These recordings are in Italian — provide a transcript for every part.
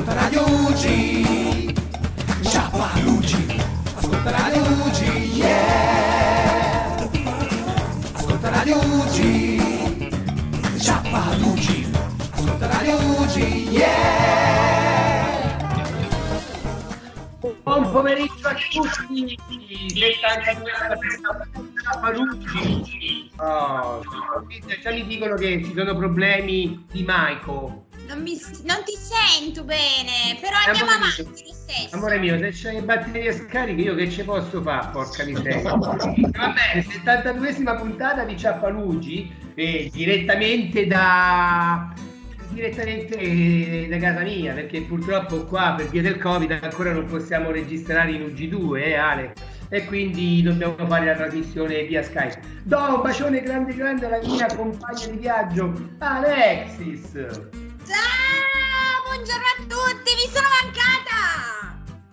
Ascolta Radio UG. Ciappa UG. Ascolta Radio UG. Yeah. Ascolta Radio UG. Ciappa UG. Ascolta Radio UG. Yeah. Buon pomeriggio a tutti! 72 Parucci! Oh, già mi dicono che ci sono problemi di Maico. Non, mi- non ti sento bene, però andiamo Amore avanti mio. lo stesso. Amore mio, se c'hai le batterie scariche, io che ci posso fare, porca miseria? Va bene, 72esima puntata di Ciappalugi, eh, direttamente da direttamente eh, da casa mia, perché purtroppo qua per via del Covid ancora non possiamo registrare in UG2, eh Ale? E quindi dobbiamo fare la trasmissione via Skype. Do un bacione grande grande alla mia compagna di viaggio, Alexis! Ciao, buongiorno a tutti, vi sono mancata!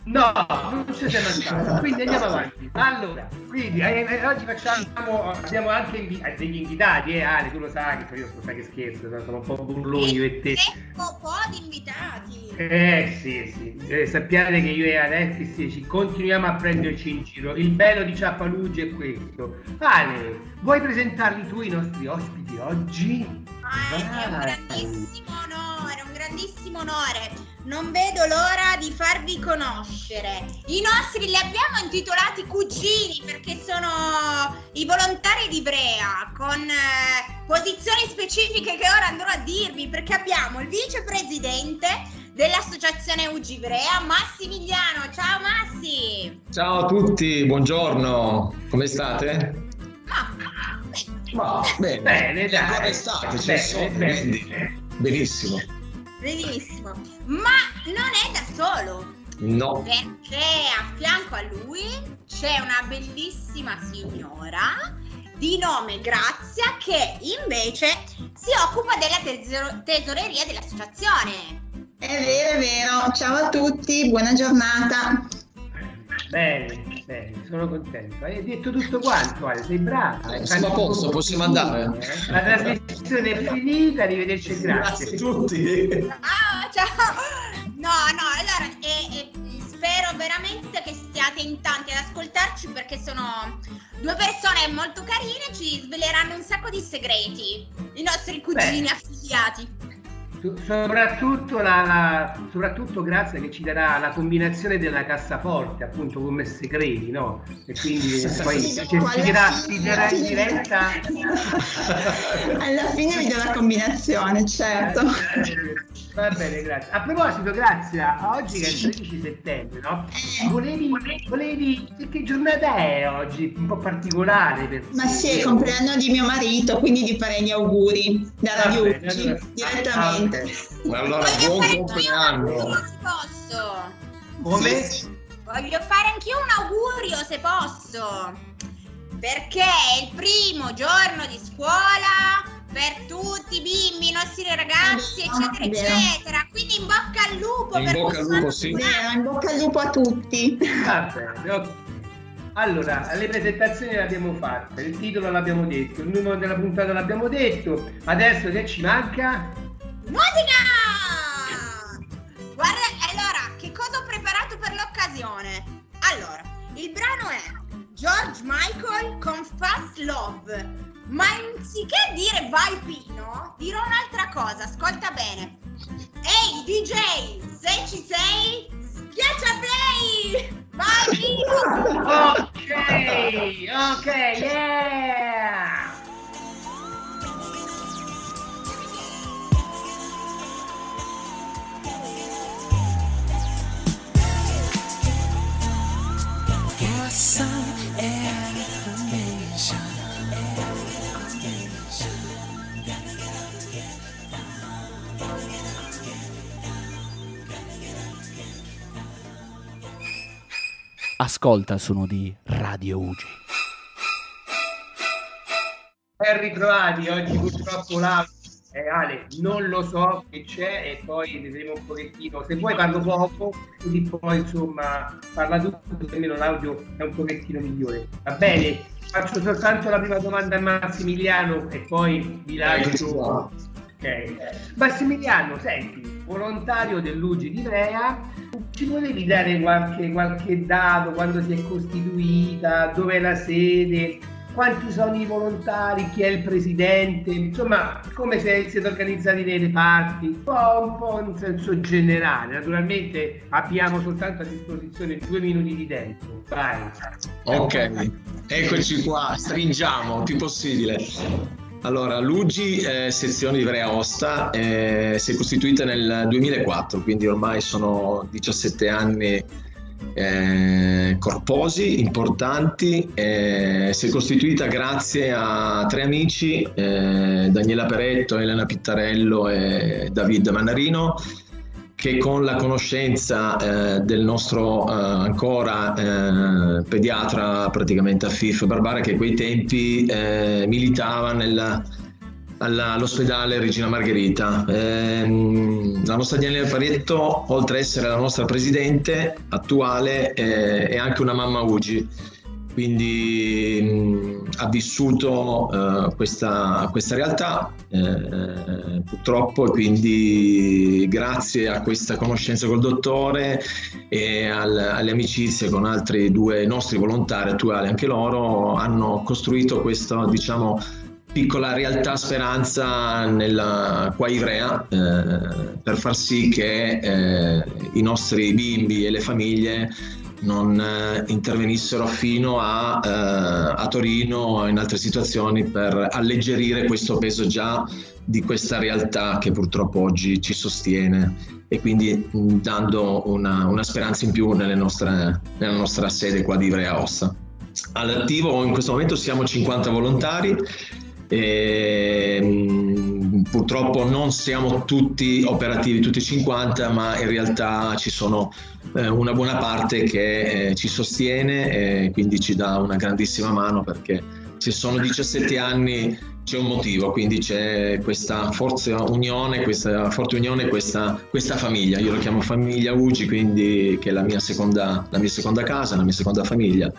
No, non ci sei mancato, quindi andiamo avanti. Allora, quindi eh, eh, oggi facciamo, abbiamo anche invi- eh, degli invitati, eh Ale, tu lo sai, che io sai che scherzo, no? sono un po' burloni io e te. Un po' di invitati. Eh sì, sì, Eh, sappiate che io e Alexis ci continuiamo a prenderci in giro. Il bello di Ciappalugi è questo. Ale, vuoi presentarli tu i nostri ospiti oggi? Ah, è un grandissimo onore, un grandissimo onore. Non vedo l'ora di farvi conoscere. I nostri li abbiamo intitolati cugini perché sono i volontari di Ivrea con eh, posizioni specifiche che ora andrò a dirvi perché abbiamo il vicepresidente dell'associazione UG Ivrea, Massimiliano. Ciao Massi! Ciao a tutti, buongiorno, come state? Ma, Ma bene, Bene, dai. ancora estate, Bene, bene. quindi benissimo. Benissimo. Ma non è da solo. No, perché a fianco a lui c'è una bellissima signora di nome Grazia che invece si occupa della tesoro- tesoreria dell'associazione. È vero, è vero. Ciao a tutti, buona giornata. Bene, bene, sono contento. Hai detto tutto quanto, Ale, sei brava. Eh, siamo a posto, possiamo andare. Eh, La trasmissione è finita, arrivederci e grazie. a tutti. Ah, ciao! No, no, allora eh, eh, spero veramente che siate in tanti ad ascoltarci perché sono due persone molto carine, ci sveleranno un sacco di segreti, i nostri cugini Beh. affiliati. So- Soprattutto, la, la- soprattutto grazie che ci darà la combinazione della cassaforte, appunto come segreti, no? E quindi poi Sì, ci dirà in diretta. Alla fine vi do la combinazione, certo. Va bene, grazie. A proposito, Grazia, oggi che è il 13 settembre, no? Volevi, volevi, che giornata è oggi? Un po' particolare per Ma sì, è il compleanno di mio marito, quindi gli farei gli auguri da Radio bene, Ucci, allora- direttamente. Ah, allora Voglio buon compleanno. se posso. Come? Voglio fare anch'io un augurio se posso. Perché è il primo giorno di scuola per tutti i bimbi, i nostri ragazzi, Ah, eccetera, eccetera. Quindi in bocca al lupo In per bocca al lupo, sì. Vero, in bocca al lupo a tutti. Ok. Allora, le presentazioni le abbiamo fatte, il titolo l'abbiamo detto, il numero della puntata l'abbiamo detto, adesso che ci manca? Musica! Guarda, allora, che cosa ho preparato per l'occasione? Allora, il brano è George Michael con Fast Love. Ma anziché dire vai Pino, dirò un'altra cosa, ascolta bene. Ehi DJ, se ci sei, schiaccia play! Vai Pino! Ok, ok, yeah! For Ascolta il suono di Radio Ugi. Ben ritrovati, oggi purtroppo l'audio eh, Ale, non lo so che c'è e poi vedremo un pochettino, se vuoi parlo poco, così poi insomma parla tu, così almeno l'audio è un pochettino migliore. Va bene? Faccio soltanto la prima domanda a Massimiliano e poi vi lascio. qua. Ok. Massimiliano, senti, volontario dell'UGI di Ivrea. Ci potevi dare qualche, qualche dato, quando si è costituita, dove è la sede, quanti sono i volontari, chi è il presidente, insomma come siete organizzati nei reparti, un po', un po' in senso generale. Naturalmente abbiamo soltanto a disposizione due minuti di tempo. Vai. Ok, eccoci qua, stringiamo il più possibile. Allora, l'UGI, eh, sezione Ivrea Osta, eh, si è costituita nel 2004, quindi ormai sono 17 anni eh, corposi, importanti. Eh, si è costituita grazie a tre amici, eh, Daniela Peretto, Elena Pittarello e David Manarino, che con la conoscenza eh, del nostro eh, ancora eh, pediatra praticamente a FIF Barbara che a quei tempi eh, militava nella, alla, all'ospedale Regina Margherita. Ehm, la nostra Daniela Parietto, oltre ad essere la nostra presidente attuale, eh, è anche una mamma UGI quindi mh, ha vissuto uh, questa, questa, realtà eh, purtroppo e quindi grazie a questa conoscenza col dottore e al, alle amicizie con altri due nostri volontari attuali anche loro hanno costruito questa diciamo piccola realtà speranza nella, qua Ivrea eh, per far sì che eh, i nostri bimbi e le famiglie non eh, intervenissero fino a, eh, a Torino o in altre situazioni per alleggerire questo peso già di questa realtà che purtroppo oggi ci sostiene e quindi mh, dando una, una, speranza in più nostre, nella nostra sede qua di Ivrea Ossa. All'attivo in questo momento siamo 50 volontari e, mh, purtroppo non siamo tutti operativi, tutti 50, ma in realtà ci sono eh, una buona parte che eh, ci sostiene e quindi ci dà una grandissima mano perché se sono 17 anni c'è un motivo, quindi c'è questa forte unione, questa forte unione, questa, questa famiglia. Io lo chiamo famiglia Ugi, quindi che è la mia, seconda, la mia seconda casa, la mia seconda famiglia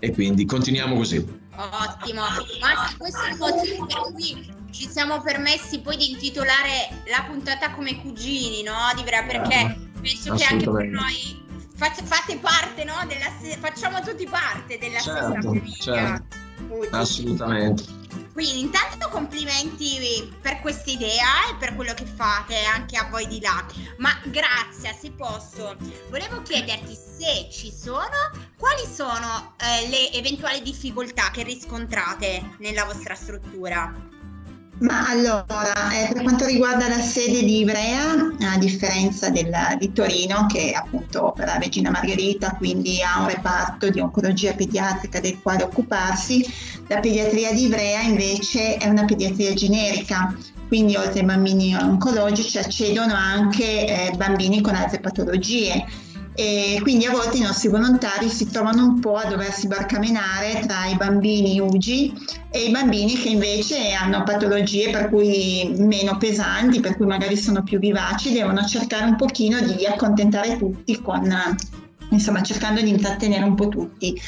e quindi continuiamo così. Ottimo, ma questo è il motivo per cui ci siamo permessi poi di intitolare la puntata come cugini, no? Di vera, perché eh, penso che anche per noi fate parte, no? Della, facciamo tutti parte della certo, stessa famiglia. Certo. Assolutamente. Quindi intanto complimenti per questa idea e per quello che fate anche a voi di là. Ma grazie, se posso, volevo chiederti se ci sono, quali sono eh, le eventuali difficoltà che riscontrate nella vostra struttura? Ma allora, eh, per quanto riguarda la sede di Ivrea, a differenza del, di Torino, che è appunto la Regina Margherita, quindi ha un reparto di oncologia pediatrica del quale occuparsi, la pediatria di Ivrea invece è una pediatria generica, quindi oltre ai bambini oncologici accedono anche eh, bambini con altre patologie e quindi a volte i nostri volontari si trovano un po' a doversi barcamenare tra i bambini UGI e i bambini che invece hanno patologie per cui meno pesanti, per cui magari sono più vivaci, devono cercare un pochino di accontentare tutti con insomma cercando di intrattenere un po' tutti.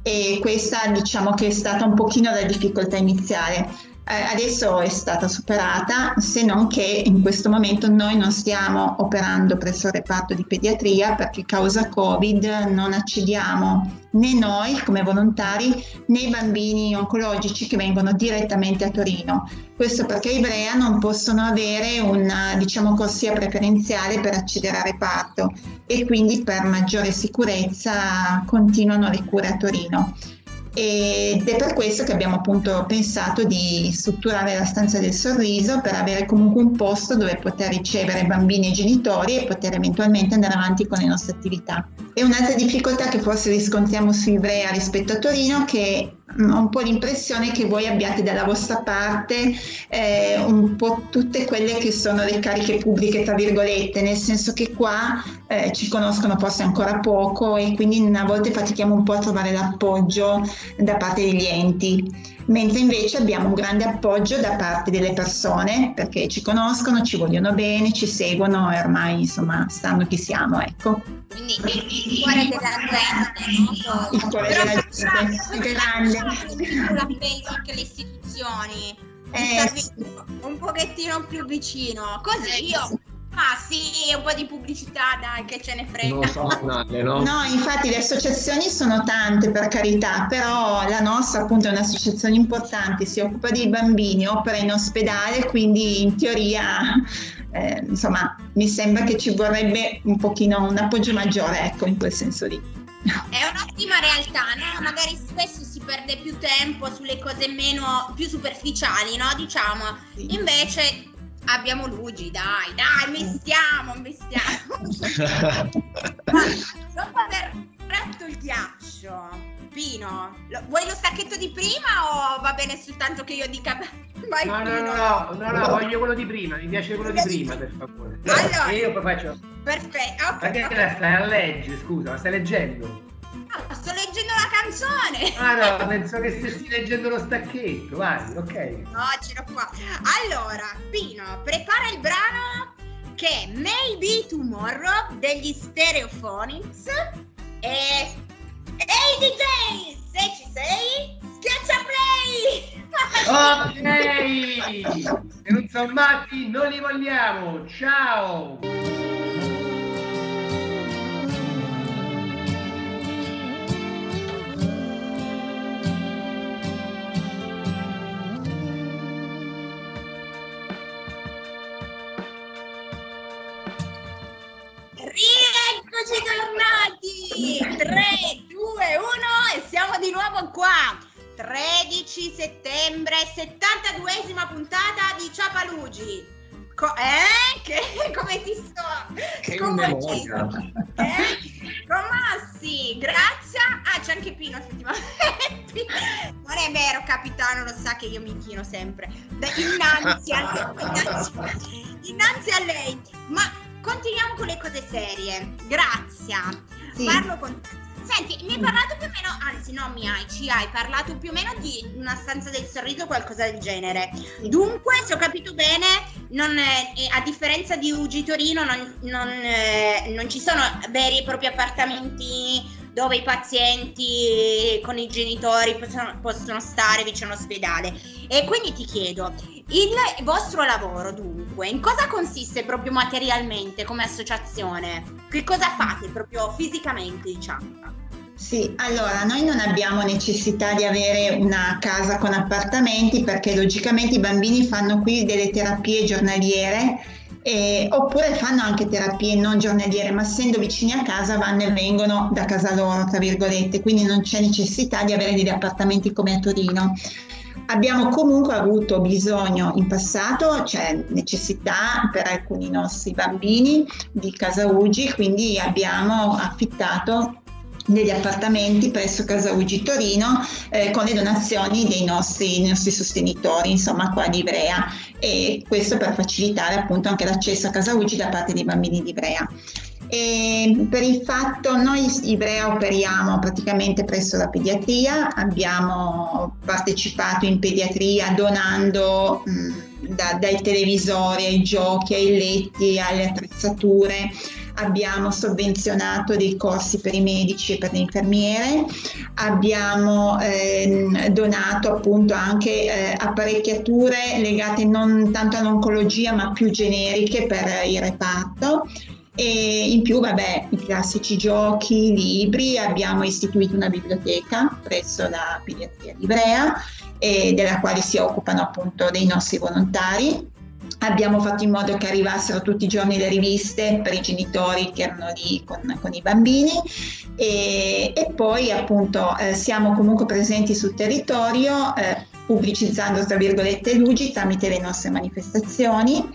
E questa diciamo che è stata un pochino la difficoltà iniziale adesso è stata superata, se non che in questo momento noi non stiamo operando presso il reparto di pediatria perché causa Covid non accediamo né noi come volontari né i bambini oncologici che vengono direttamente a Torino. Questo perché i Ivrea non possono avere una diciamo, corsia preferenziale per accedere al reparto e quindi per maggiore sicurezza continuano le cure a Torino ed è per questo che abbiamo appunto pensato di strutturare la stanza del sorriso per avere comunque un posto dove poter ricevere bambini e genitori e poter eventualmente andare avanti con le nostre attività. E un'altra difficoltà che forse riscontriamo su Ivrea rispetto a Torino è che un po' l'impressione che voi abbiate dalla vostra parte eh, un po' tutte quelle che sono le cariche pubbliche, tra virgolette, nel senso che qua eh, ci conoscono forse ancora poco e quindi a volte fatichiamo un po' a trovare l'appoggio da parte degli enti mentre invece abbiamo un grande appoggio da parte delle persone perché ci conoscono, ci vogliono bene, ci seguono e ormai insomma sanno chi siamo, ecco. Quindi il cuore della gente, no? Il cuore Però della gente, grande. L'appello anche alle istituzioni, Eh, un pochettino più vicino, così io Ah sì, un po' di pubblicità, dai, che ce ne frega. Non so, banale, no? No, infatti le associazioni sono tante per carità, però la nostra appunto è un'associazione importante, si occupa dei bambini, opera in ospedale, quindi in teoria eh, insomma mi sembra che ci vorrebbe un pochino un appoggio maggiore, ecco, in quel senso lì. È un'ottima realtà, no? Magari spesso si perde più tempo sulle cose meno più superficiali, no? Diciamo. Sì. Invece abbiamo Luigi, dai, dai, investiamo, investiamo. Dopo aver retto il ghiaccio, Pino, lo- vuoi lo stacchetto di prima o va bene soltanto che io dica vai No, no, no, no, no, voglio quello di prima, mi piace quello di prima, per favore. Allora. E io poi faccio. Perfetto, ok. Ma che ok. la stai a leggere, scusa, ma stai leggendo? Ah, sto leggendo la canzone. Ah no, penso che stessi leggendo lo stacchetto, vai, ok. No, ce l'ho qua. Allora, Pino, prepara il brano che è Maybe Tomorrow degli Stereophonics e... Ehi DJ, se ci sei, schiaccia play! Ok! Se non sono matti, non li vogliamo! Ciao! Rieccoci tornati! 3, 2, 1 e siamo di nuovo qua! 13 settembre, 72esima puntata di Ciapalugi. Co- eh? Che, come ti sto Che. Eh? Commassi, grazie. Ah, c'è anche Pino effettivamente. Non è vero, capitano, lo sa che io mi inchino sempre. Beh, innanzi a. Innanzi, innanzi a lei. Ma continuiamo con le cose serie. Grazie. Sì. Parlo con te. Senti, mi hai parlato più o meno, anzi no, mi hai, ci hai parlato più o meno di una stanza del sorriso o qualcosa del genere. Dunque, se ho capito bene, non, eh, a differenza di Ugi Torino, non, non, eh, non ci sono veri e propri appartamenti dove i pazienti con i genitori possono, possono stare vicino all'ospedale. E quindi ti chiedo, il vostro lavoro dunque, in cosa consiste proprio materialmente come associazione? Che cosa fate proprio fisicamente, diciamo? Sì, allora noi non abbiamo necessità di avere una casa con appartamenti perché logicamente i bambini fanno qui delle terapie giornaliere eh, oppure fanno anche terapie non giornaliere, ma essendo vicini a casa vanno e vengono da casa loro, tra virgolette, quindi non c'è necessità di avere degli appartamenti come a Torino. Abbiamo comunque avuto bisogno in passato, c'è necessità per alcuni nostri bambini di casa Ugi, quindi abbiamo affittato degli appartamenti presso Casa Ugi Torino eh, con le donazioni dei nostri, dei nostri sostenitori, insomma qua di Ivrea. E questo per facilitare appunto anche l'accesso a Casa Ugi da parte dei bambini di Ivrea. E per il fatto noi Ivrea operiamo praticamente presso la pediatria, abbiamo partecipato in pediatria donando mh, da- dai televisori ai giochi, ai letti, alle attrezzature, abbiamo sovvenzionato dei corsi per i medici e per le infermiere, abbiamo ehm, donato appunto anche eh, apparecchiature legate non tanto all'oncologia ma più generiche per il reparto. E in più vabbè i classici giochi, libri, abbiamo istituito una biblioteca presso la pediatria di Ivrea e della quale si occupano appunto dei nostri volontari Abbiamo fatto in modo che arrivassero tutti i giorni le riviste per i genitori che erano lì con, con i bambini. E, e poi appunto eh, siamo comunque presenti sul territorio eh, pubblicizzando tra virgolette Lugi tramite le nostre manifestazioni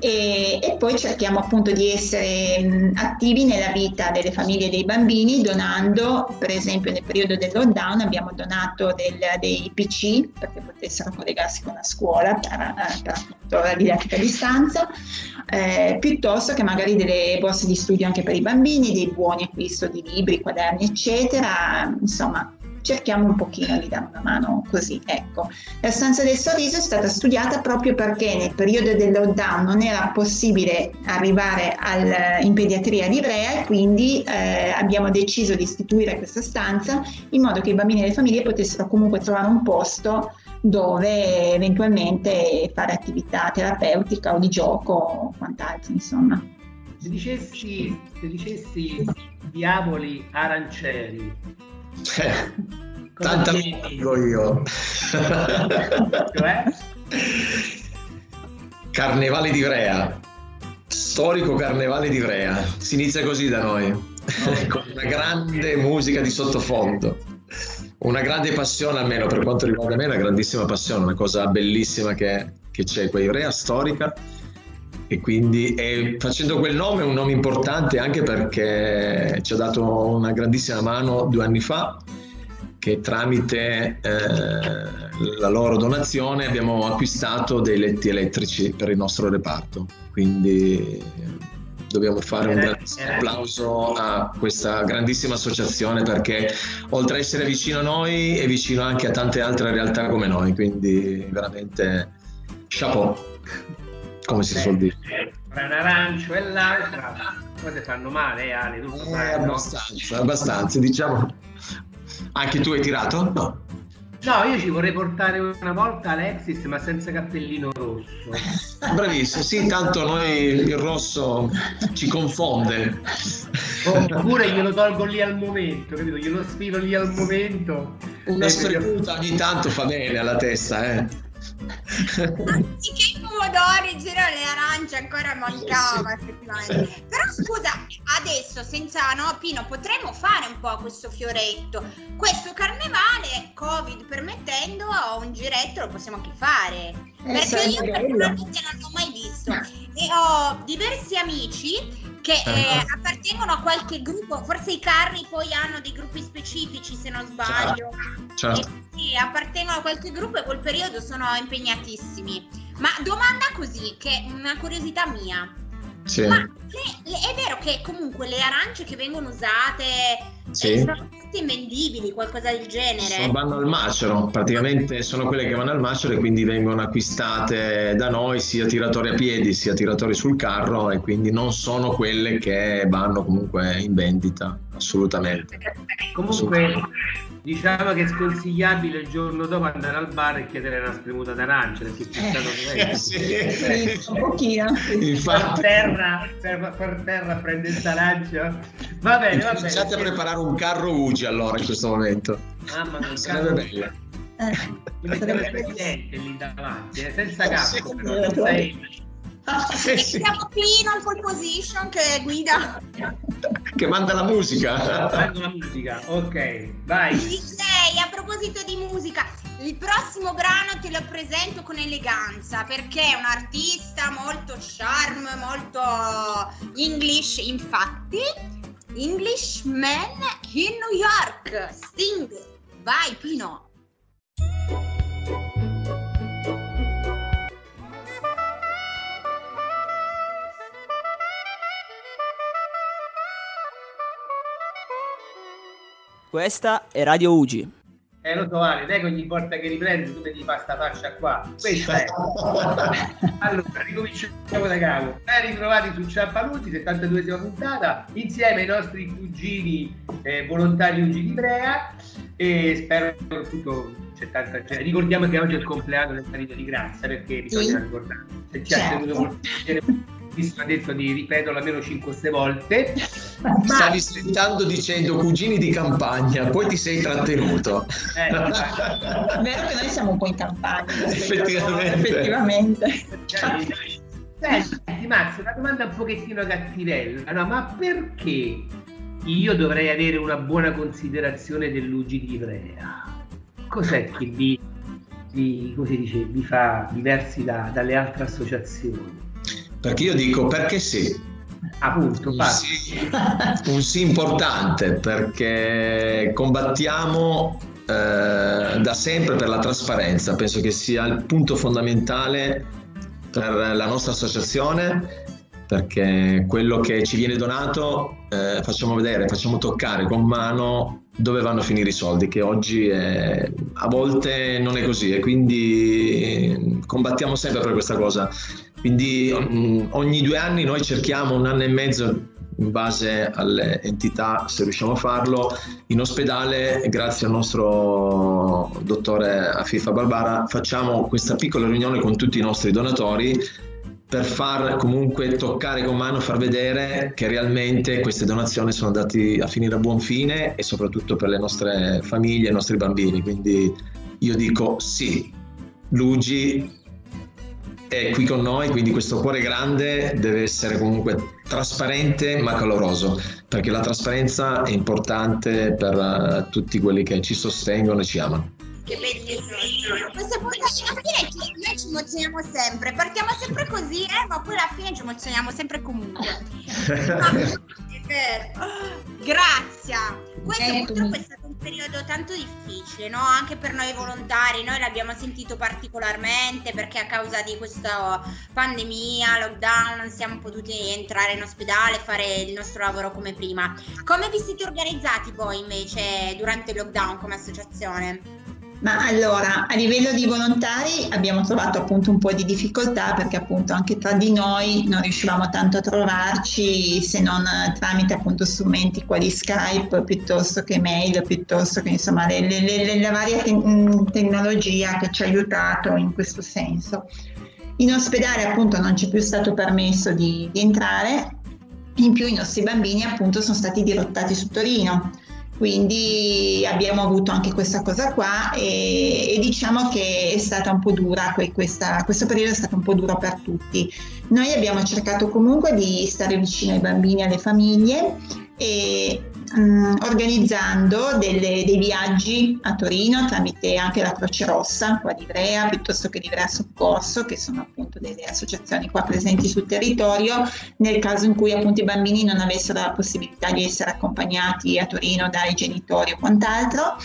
e, e poi cerchiamo appunto di essere mh, attivi nella vita delle famiglie e dei bambini donando per esempio nel periodo del lockdown abbiamo donato del, dei PC perché potessero collegarsi con la scuola per, eh, per appunto la didattica a distanza eh, piuttosto che magari delle borse di studio anche per i bambini dei buoni acquisto di libri, quaderni eccetera insomma cerchiamo un pochino di dare una mano così, ecco. La stanza del sorriso è stata studiata proprio perché nel periodo del lockdown non era possibile arrivare al, in pediatria di Ivrea e quindi eh, abbiamo deciso di istituire questa stanza in modo che i bambini e le famiglie potessero comunque trovare un posto dove eventualmente fare attività terapeutica o di gioco o quant'altro, insomma. Se dicessi, se dicessi diavoli arancieri, Eh, tanta diresti? roba dico io. Cioè? Carnevale di Ivrea, storico carnevale di Ivrea. Si inizia così da noi, con una grande musica di sottofondo, una grande passione almeno per quanto riguarda me, una grandissima passione, una cosa bellissima che, che c'è qua Ivrea storica e quindi e facendo quel nome è un nome importante anche perché ci ha dato una grandissima mano due anni fa che tramite eh, la loro donazione abbiamo acquistato dei letti elettrici per il nostro reparto. Quindi dobbiamo fare un grandissimo applauso a questa grandissima associazione perché oltre a essere vicino a noi è vicino anche a tante altre realtà come noi, quindi veramente chapeau, come si suol dire. Tra un arancio e l'altra, cose fanno male, eh, Ale, tu Eh, sai, no? abbastanza, abbastanza, diciamo. Anche tu hai tirato? No. No, io ci vorrei portare una volta Alexis, ma senza cappellino rosso. Bravissimo, sì, tanto noi il rosso ci confonde. Oppure glielo tolgo lì al momento, capito? Glielo sfilo lì al momento. Una spremuta ogni tanto fa bene alla testa, eh. Anziché pomodori, giro le arance ancora mancava effettivamente. Però scusa, adesso senza no, Pino, potremmo fare un po' questo fioretto. Questo carnevale, Covid permettendo, un giretto lo possiamo anche fare. Eh, Perché io personalmente non l'ho mai visto. E ho diversi amici che eh, Ah. appartengono a qualche gruppo, forse i carri poi hanno dei gruppi specifici se non sbaglio. Certo. E quindi appartengono a qualche gruppo e quel periodo sono impegnatissimi. Ma domanda così, che è una curiosità mia. Sì, Ma le- le- è vero che comunque le arance che vengono usate eh, sì. sono tutte invendibili, qualcosa del genere? Sono- vanno al macero, praticamente sono quelle che vanno al macero e quindi vengono acquistate da noi sia tiratori a piedi sia tiratori sul carro e quindi non sono quelle che vanno comunque in vendita, assolutamente. Comunque, diciamo che è sconsigliabile il giorno dopo andare al bar e chiedere una spremuta d'arancia, perché ci stanno Eh, Sì, un pochino. per Infatti, terra, per, per terra a prendere il arancia. Va bene, va iniziate a bene. Preparare un carro Ugi allora in questo momento. Mamma mia, Sarebbe bello. Eh, Mi il sarebbe- presidente lì davanti, eh, senza Sì, capo, però, non sei- Eh, sì, Siamo Pino in pole position che guida. Che manda la musica. Fanno la musica, ok, vai. Lei, a proposito di musica, il prossimo brano te lo presento con eleganza perché è un artista molto charm, molto English, infatti. Englishman in New York, Sting. Vai Pino. Questa è Radio Ugi. Eh lo so Ale, non è che ogni volta che riprendi tu mi devi fare sta faccia qua. Questa è. Allora, ricominciamo da capo. Ben ritrovati su Ciampaluzzi, 72esima puntata, insieme ai nostri cugini eh, volontari Ugi di Brea e spero soprattutto c'è tanta gente. Ricordiamo che oggi è il compleanno del marito di Grazia perché bisogna Sì. ricordare. Se ci ha Certo. tenuto molto piacere, visto ha detto di ripeterlo almeno 5-6 volte. Stavi stentando dicendo cugini di campagna, poi ti sei trattenuto. Eh, È vero che noi siamo un po' in campagna. Effettivamente. Effettivamente. Senti Max, una domanda un pochettino cattivella, no? ma perché io dovrei avere una buona considerazione dell'Ugi di Ivrea? Cos'è che vi, vi- come si dice, vi fa diversi da- dalle altre associazioni? Perché io dico perché sì. Appunto, Un sì, un sì importante perché combattiamo eh, da sempre per la trasparenza, penso che sia il punto fondamentale per la nostra associazione perché quello che ci viene donato eh, facciamo vedere, facciamo toccare con mano dove vanno a finire i soldi, che oggi è- a volte non è così e quindi combattiamo sempre per questa cosa. Quindi mm, ogni due anni noi cerchiamo un anno e mezzo in base alle entità, se riusciamo a farlo, in ospedale, grazie al nostro dottore Afifa Barbara, facciamo questa piccola riunione con tutti i nostri donatori per far comunque toccare con mano, far vedere che realmente queste donazioni sono andate a finire a buon fine e soprattutto per le nostre famiglie i nostri bambini. Quindi io dico sì, Luigi è qui con noi, quindi questo cuore grande deve essere comunque trasparente ma caloroso, perché la trasparenza è importante per uh, tutti quelli che ci sostengono e ci amano. Che bellissimo. Queste puntate alla fine ci- noi ci emozioniamo sempre. Partiamo sempre così, eh, ma poi alla fine ci emozioniamo sempre comunque. Vero. Grazie. Questo Eh, purtroppo è stato un periodo tanto difficile, no? Anche per noi volontari. Noi l'abbiamo sentito particolarmente perché a causa di questa pandemia, lockdown, non siamo potuti entrare in ospedale e fare il nostro lavoro come prima. Come vi siete organizzati voi invece durante il lockdown come associazione? Ma allora, a livello di volontari abbiamo trovato appunto un po' di difficoltà perché appunto anche tra di noi non riuscivamo tanto a trovarci se non tramite appunto strumenti quali Skype piuttosto che mail, piuttosto che insomma le, le- le- la varia te- mh, tecnologia che ci ha aiutato in questo senso. In ospedale appunto non ci è più stato permesso di, di entrare, in più i nostri bambini appunto sono stati dirottati su Torino quindi abbiamo avuto anche questa cosa qua e, e diciamo che è stata un po' dura, que- questa- questo periodo è stato un po' duro per tutti. Noi abbiamo cercato comunque di stare vicino ai bambini e alle famiglie e mm, organizzando delle- dei viaggi a Torino tramite anche la Croce Rossa qua di Ivrea piuttosto che di Ivrea Soccorso che sono appunto delle associazioni qua presenti sul territorio nel caso in cui appunto i bambini non avessero la possibilità di essere accompagnati a Torino dai genitori o quant'altro.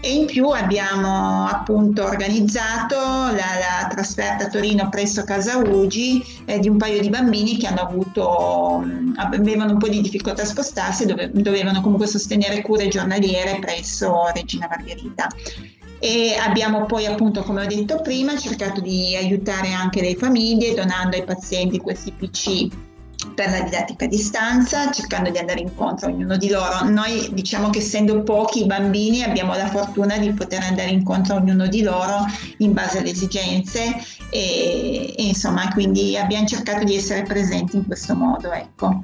E in più abbiamo appunto organizzato la, la trasferta a Torino presso Casa Ugi eh, di un paio di bambini che hanno avuto mh, avevano un po' di difficoltà a spostarsi dove- dovevano comunque sostenere cure giornaliere presso Regina Margherita e abbiamo poi appunto come ho detto prima cercato di aiutare anche le famiglie donando ai pazienti questi PC per la didattica a distanza, cercando di andare incontro a ognuno di loro. Noi diciamo che essendo pochi bambini abbiamo la fortuna di poter andare incontro a ognuno di loro in base alle esigenze e, e insomma quindi abbiamo cercato di essere presenti in questo modo, ecco.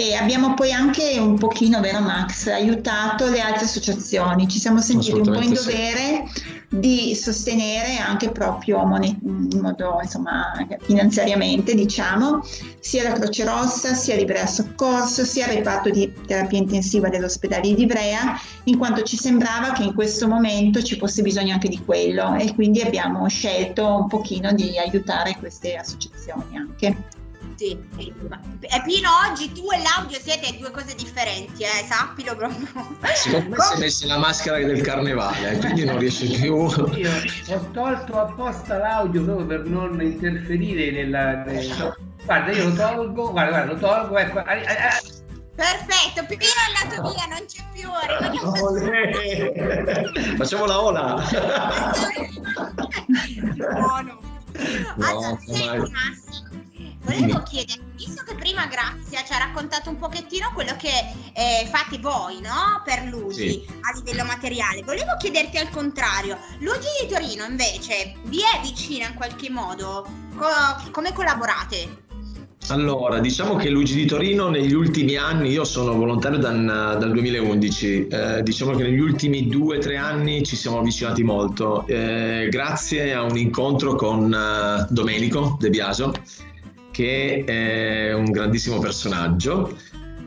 E abbiamo poi anche un pochino, vero Max, aiutato le altre associazioni. Ci siamo sentiti un po' in Assolutamente sì. dovere di sostenere anche proprio monet- in modo insomma finanziariamente diciamo sia la Croce Rossa sia l'Ivrea Soccorso sia il reparto di terapia intensiva dell'ospedale di Ivrea in quanto ci sembrava che in questo momento ci fosse bisogno anche di quello e quindi abbiamo scelto un pochino di aiutare queste associazioni anche. Sì. Ma- E Pino, oggi tu e l'audio siete due cose differenti, eh, sappilo proprio. Secondo me si è messo la maschera del carnevale, quindi non riesce più. Io ho tolto apposta l'audio proprio per non interferire nella. nel- Guarda, io lo tolgo, guarda, guarda, lo tolgo, ecco. ah, ah, ah, Perfetto, Pino è andato via, non c'è più. Facciamo la ola. Buono. Allora, No, senti, mai. Massi, volevo chiederti, visto che prima Grazia ci ha raccontato un pochettino quello che eh, fate voi, no? Per Luigi Sì. a livello materiale, volevo chiederti al contrario, Luigi di Torino invece vi è vicina in qualche modo? Co- come collaborate? Allora, diciamo che Luigi di Torino negli ultimi anni, io sono volontario dal, dal 2011, eh, diciamo che negli ultimi due o tre anni ci siamo avvicinati molto, eh, grazie a un incontro con eh, Domenico De Biasio, che è un grandissimo personaggio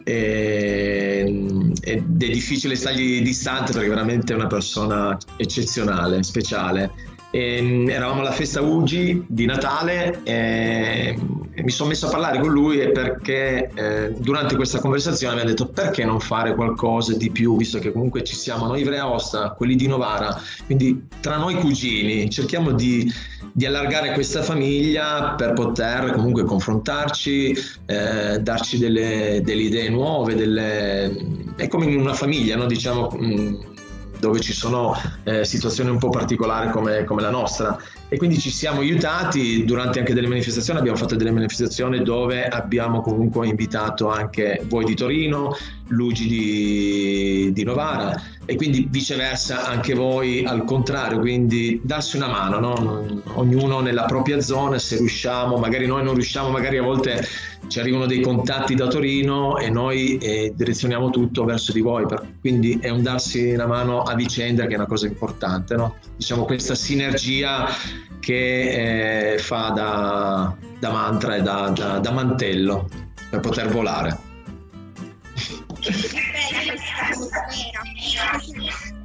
e- ed è difficile stargli distante perché veramente è una persona eccezionale, speciale. E, eravamo alla festa Ugi di Natale e, e mi sono messo a parlare con lui perché eh, durante questa conversazione mi ha detto perché non fare qualcosa di più visto che comunque ci siamo noi Ivrea Aosta, quelli di Novara, quindi tra noi cugini cerchiamo di, di allargare questa famiglia per poter comunque confrontarci, eh, darci delle, delle idee nuove, delle... è come in una famiglia, no? diciamo, mh, dove ci sono eh, situazioni un po' particolari come, come la nostra e quindi ci siamo aiutati. Durante anche delle manifestazioni, abbiamo fatto delle manifestazioni dove abbiamo comunque invitato anche voi di Torino, Luigi di, di Novara e quindi viceversa anche voi al contrario, quindi darsi una mano, no? ognuno nella propria zona, se riusciamo, magari noi non riusciamo, magari a volte ci arrivano dei contatti da Torino e noi eh, direzioniamo tutto verso di voi, quindi è un darsi una mano a vicenda che è una cosa importante, no? diciamo questa sinergia che eh, fa da, da, mantra e da, da, da mantello per poter volare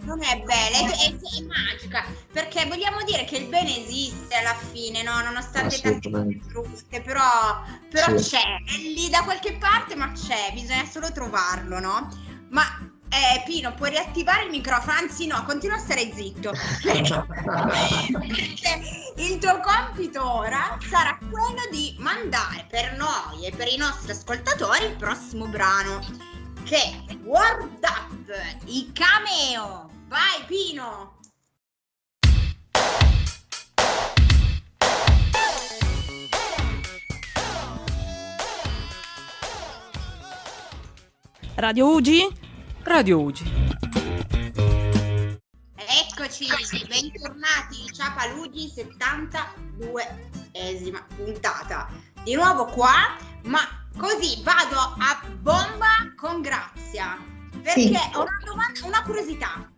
non è bella, è, è, magica, perché vogliamo dire che il bene esiste alla fine, no? nonostante tante cose brutte, però, però sì. c'è, è lì da qualche parte, ma c'è, bisogna solo trovarlo, no? Ma eh, Pino, puoi riattivare il microfono? Anzi, no, continua a stare zitto. il tuo compito ora sarà quello di mandare per noi e per i nostri ascoltatori il prossimo brano che è World Up, i cameo. Vai Pino! Radio Ugi? Radio Ugi. Eccoci, bentornati, Ciapalugi 72esima puntata. Di nuovo qua, ma così vado a bomba con Grazia. Perché sì. ho una domanda, una curiosità.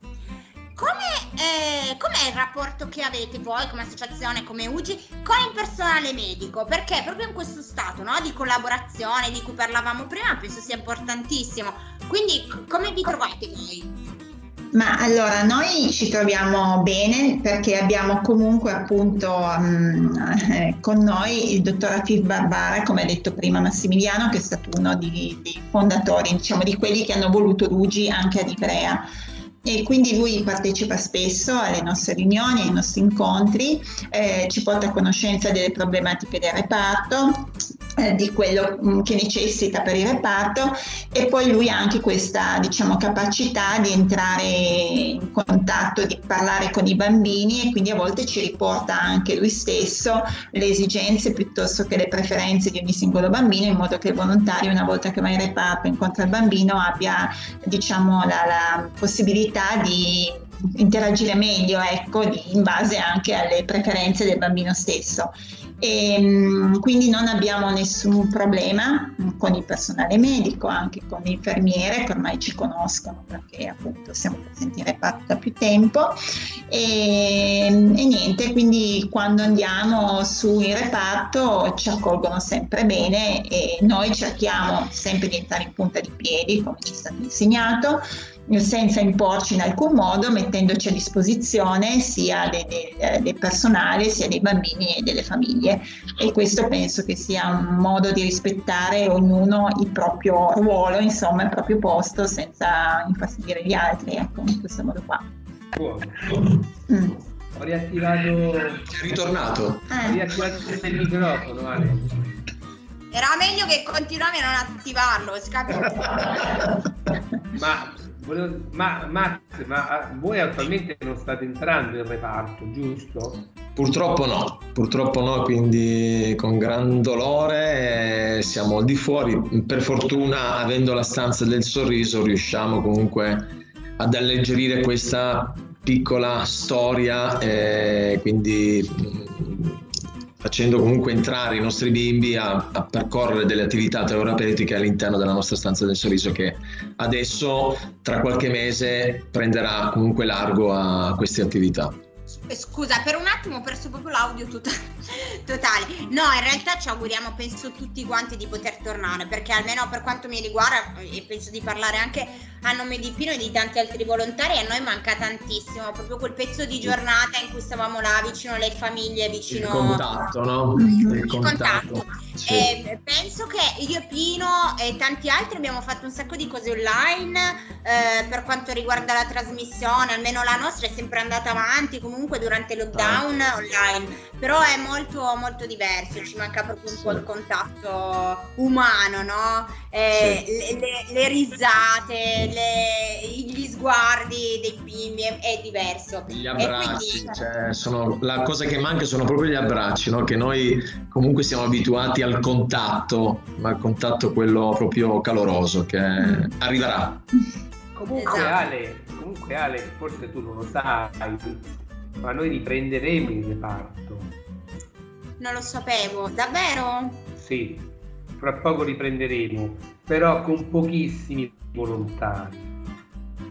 Come, eh, com'è il rapporto che avete voi come associazione, come UGI, con il personale medico? Perché proprio in questo stato no, di collaborazione di cui parlavamo prima penso sia importantissimo. Quindi come vi trovate voi? Ma allora noi ci troviamo bene perché abbiamo comunque appunto um, eh, con noi il dottor Afif Barbara, come ha detto prima Massimiliano, che è stato uno dei, dei fondatori, diciamo di quelli che hanno voluto l'UGI anche ad Ivrea. E quindi lui partecipa spesso alle nostre riunioni, ai nostri incontri, eh, ci porta a conoscenza delle problematiche del reparto, di quello mm, che necessita per il reparto e poi lui ha anche questa diciamo, capacità di entrare in contatto, di parlare con i bambini e quindi a volte ci riporta anche lui stesso le esigenze piuttosto che le preferenze di ogni singolo bambino in modo che il volontario una volta che va in reparto incontra il bambino abbia diciamo, la, la possibilità di interagire meglio ecco, in base anche alle preferenze del bambino stesso. E, ehm, quindi non abbiamo nessun problema con il personale medico, anche con le infermiere che ormai ci conoscono perché appunto siamo presenti in reparto da più tempo. E, ehm, e niente, quindi quando andiamo su in reparto ci accolgono sempre bene e noi cerchiamo sempre di entrare in punta di piedi come ci è stato insegnato senza imporci in alcun modo, mettendoci a disposizione sia del de, de personale sia dei bambini e delle famiglie. E questo penso che sia un modo di rispettare ognuno il proprio ruolo, insomma, il proprio posto, senza infastidire gli altri, ecco, in questo modo qua. Mm. Ho riattivato. È ritornato. Eh. Ho riattivato il microfono, Ale. Era meglio che continuavi a non attivarlo, Ma ma Max, ma ah, voi attualmente non state entrando in reparto, giusto? Purtroppo no, purtroppo no, quindi con gran dolore eh, siamo al di fuori. Per fortuna, avendo la stanza del sorriso, riusciamo comunque ad alleggerire questa piccola storia, eh, quindi facendo comunque entrare i nostri bimbi a, a percorrere delle attività terapeutiche all'interno della nostra stanza del sorriso che adesso tra qualche mese prenderà comunque largo a queste attività. Eh, scusa, per un attimo ho perso proprio l'audio totale. totale. No, in realtà ci auguriamo, penso tutti quanti, di poter tornare, perché almeno per quanto mi riguarda, e penso di parlare anche a nome di Pino e di tanti altri volontari, a noi manca tantissimo, proprio quel pezzo di giornata in cui stavamo là vicino alle famiglie, vicino... Il contatto, no? Il, contatto. Sì. E penso che io e Pino e tanti altri abbiamo fatto un sacco di cose online eh, per quanto riguarda la trasmissione, almeno la nostra è sempre andata avanti comunque durante il lockdown ah. online, però è molto molto diverso, ci manca proprio un sì. po' il contatto umano, no? Eh, sì. le, le, le, risate, le, gli sguardi dei bimbi è, è diverso. Gli abbracci, quindi- cioè, sono- la cosa che manca sono proprio gli abbracci, no? che noi comunque siamo abituati al contatto, ma al contatto quello proprio caloroso che arriverà. Comunque Esatto. Ale, comunque Ale, forse tu non lo sai, ma noi riprenderemo il reparto. Non lo sapevo, davvero? Sì, fra poco riprenderemo, però con pochissimi volontari.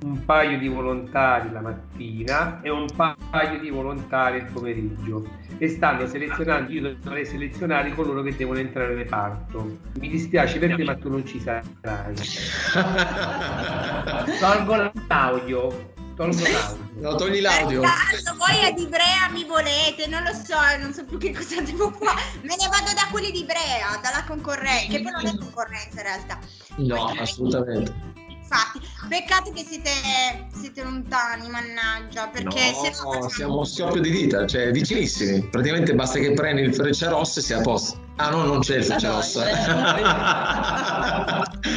Un paio di volontari la mattina e un paio di volontari il pomeriggio. E stanno selezionando, io dovrei selezionare coloro che devono entrare nel reparto. Mi dispiace per te, ma tu non ci sarai. Tolgo l'audio. Tolgo l'audio. No, togli l'audio. Caso voi ad Ivrea mi volete? Non lo so, non so più che cosa devo fare. Me ne vado da quelli di Ivrea, dalla concorrenza, che poi non è concorrenza in realtà. No, assolutamente. Infatti, peccato che siete, siete lontani, mannaggia, perché no, se no facciamo- siamo schioppo di dita, cioè vicinissimi. Praticamente basta che prendi il freccia rossa e sei a posto. Ah no, non c'è il freccia rossa.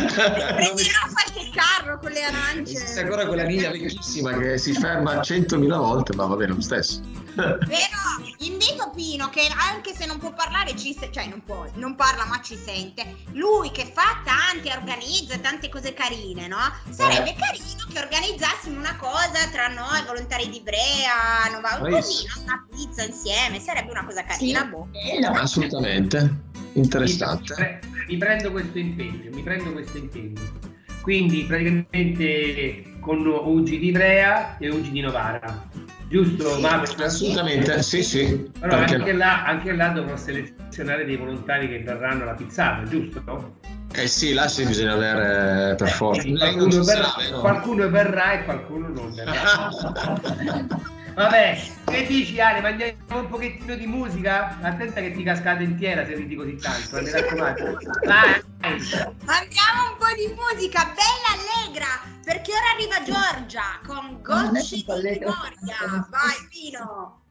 prenderò qualche carro con le arance. Esiste ancora quella linea vecchissima che si ferma 100.000 volte, ma va bene lo stesso. Però invito Pino che anche se non può parlare, ci se- cioè non può, non parla ma ci sente. Lui che fa tanti, organizza tante cose carine, no? Sarebbe Eh. carino che organizzassimo una cosa tra noi, volontari di Brea, Nova, così, no? una pizza insieme, sarebbe una cosa carina. Sì. boh. Assolutamente. Interessante. Mi, pre- mi prendo questo impegno, mi prendo questo impegno. Quindi praticamente con Ugi di Ivrea e Ugi di Novara. Giusto? Ma Assolutamente, sì, sì. Però Perché anche, no? là, anche là dovrò selezionare dei volontari che verranno alla pizzata, giusto? Eh sì, là sì bisogna avere per forza. Non Qualcuno verrà, vero? qualcuno verrà e qualcuno non verrà. Vabbè, che dici Ale? Mandiamo un pochettino di musica? Attenta che ti casca la dentiera se ridi così tanto, eh, mi raccomando. Vai! Andiamo un po' di musica, bella allegra, perché ora arriva Giorgia con gocce tutto di memoria. Vai Pino!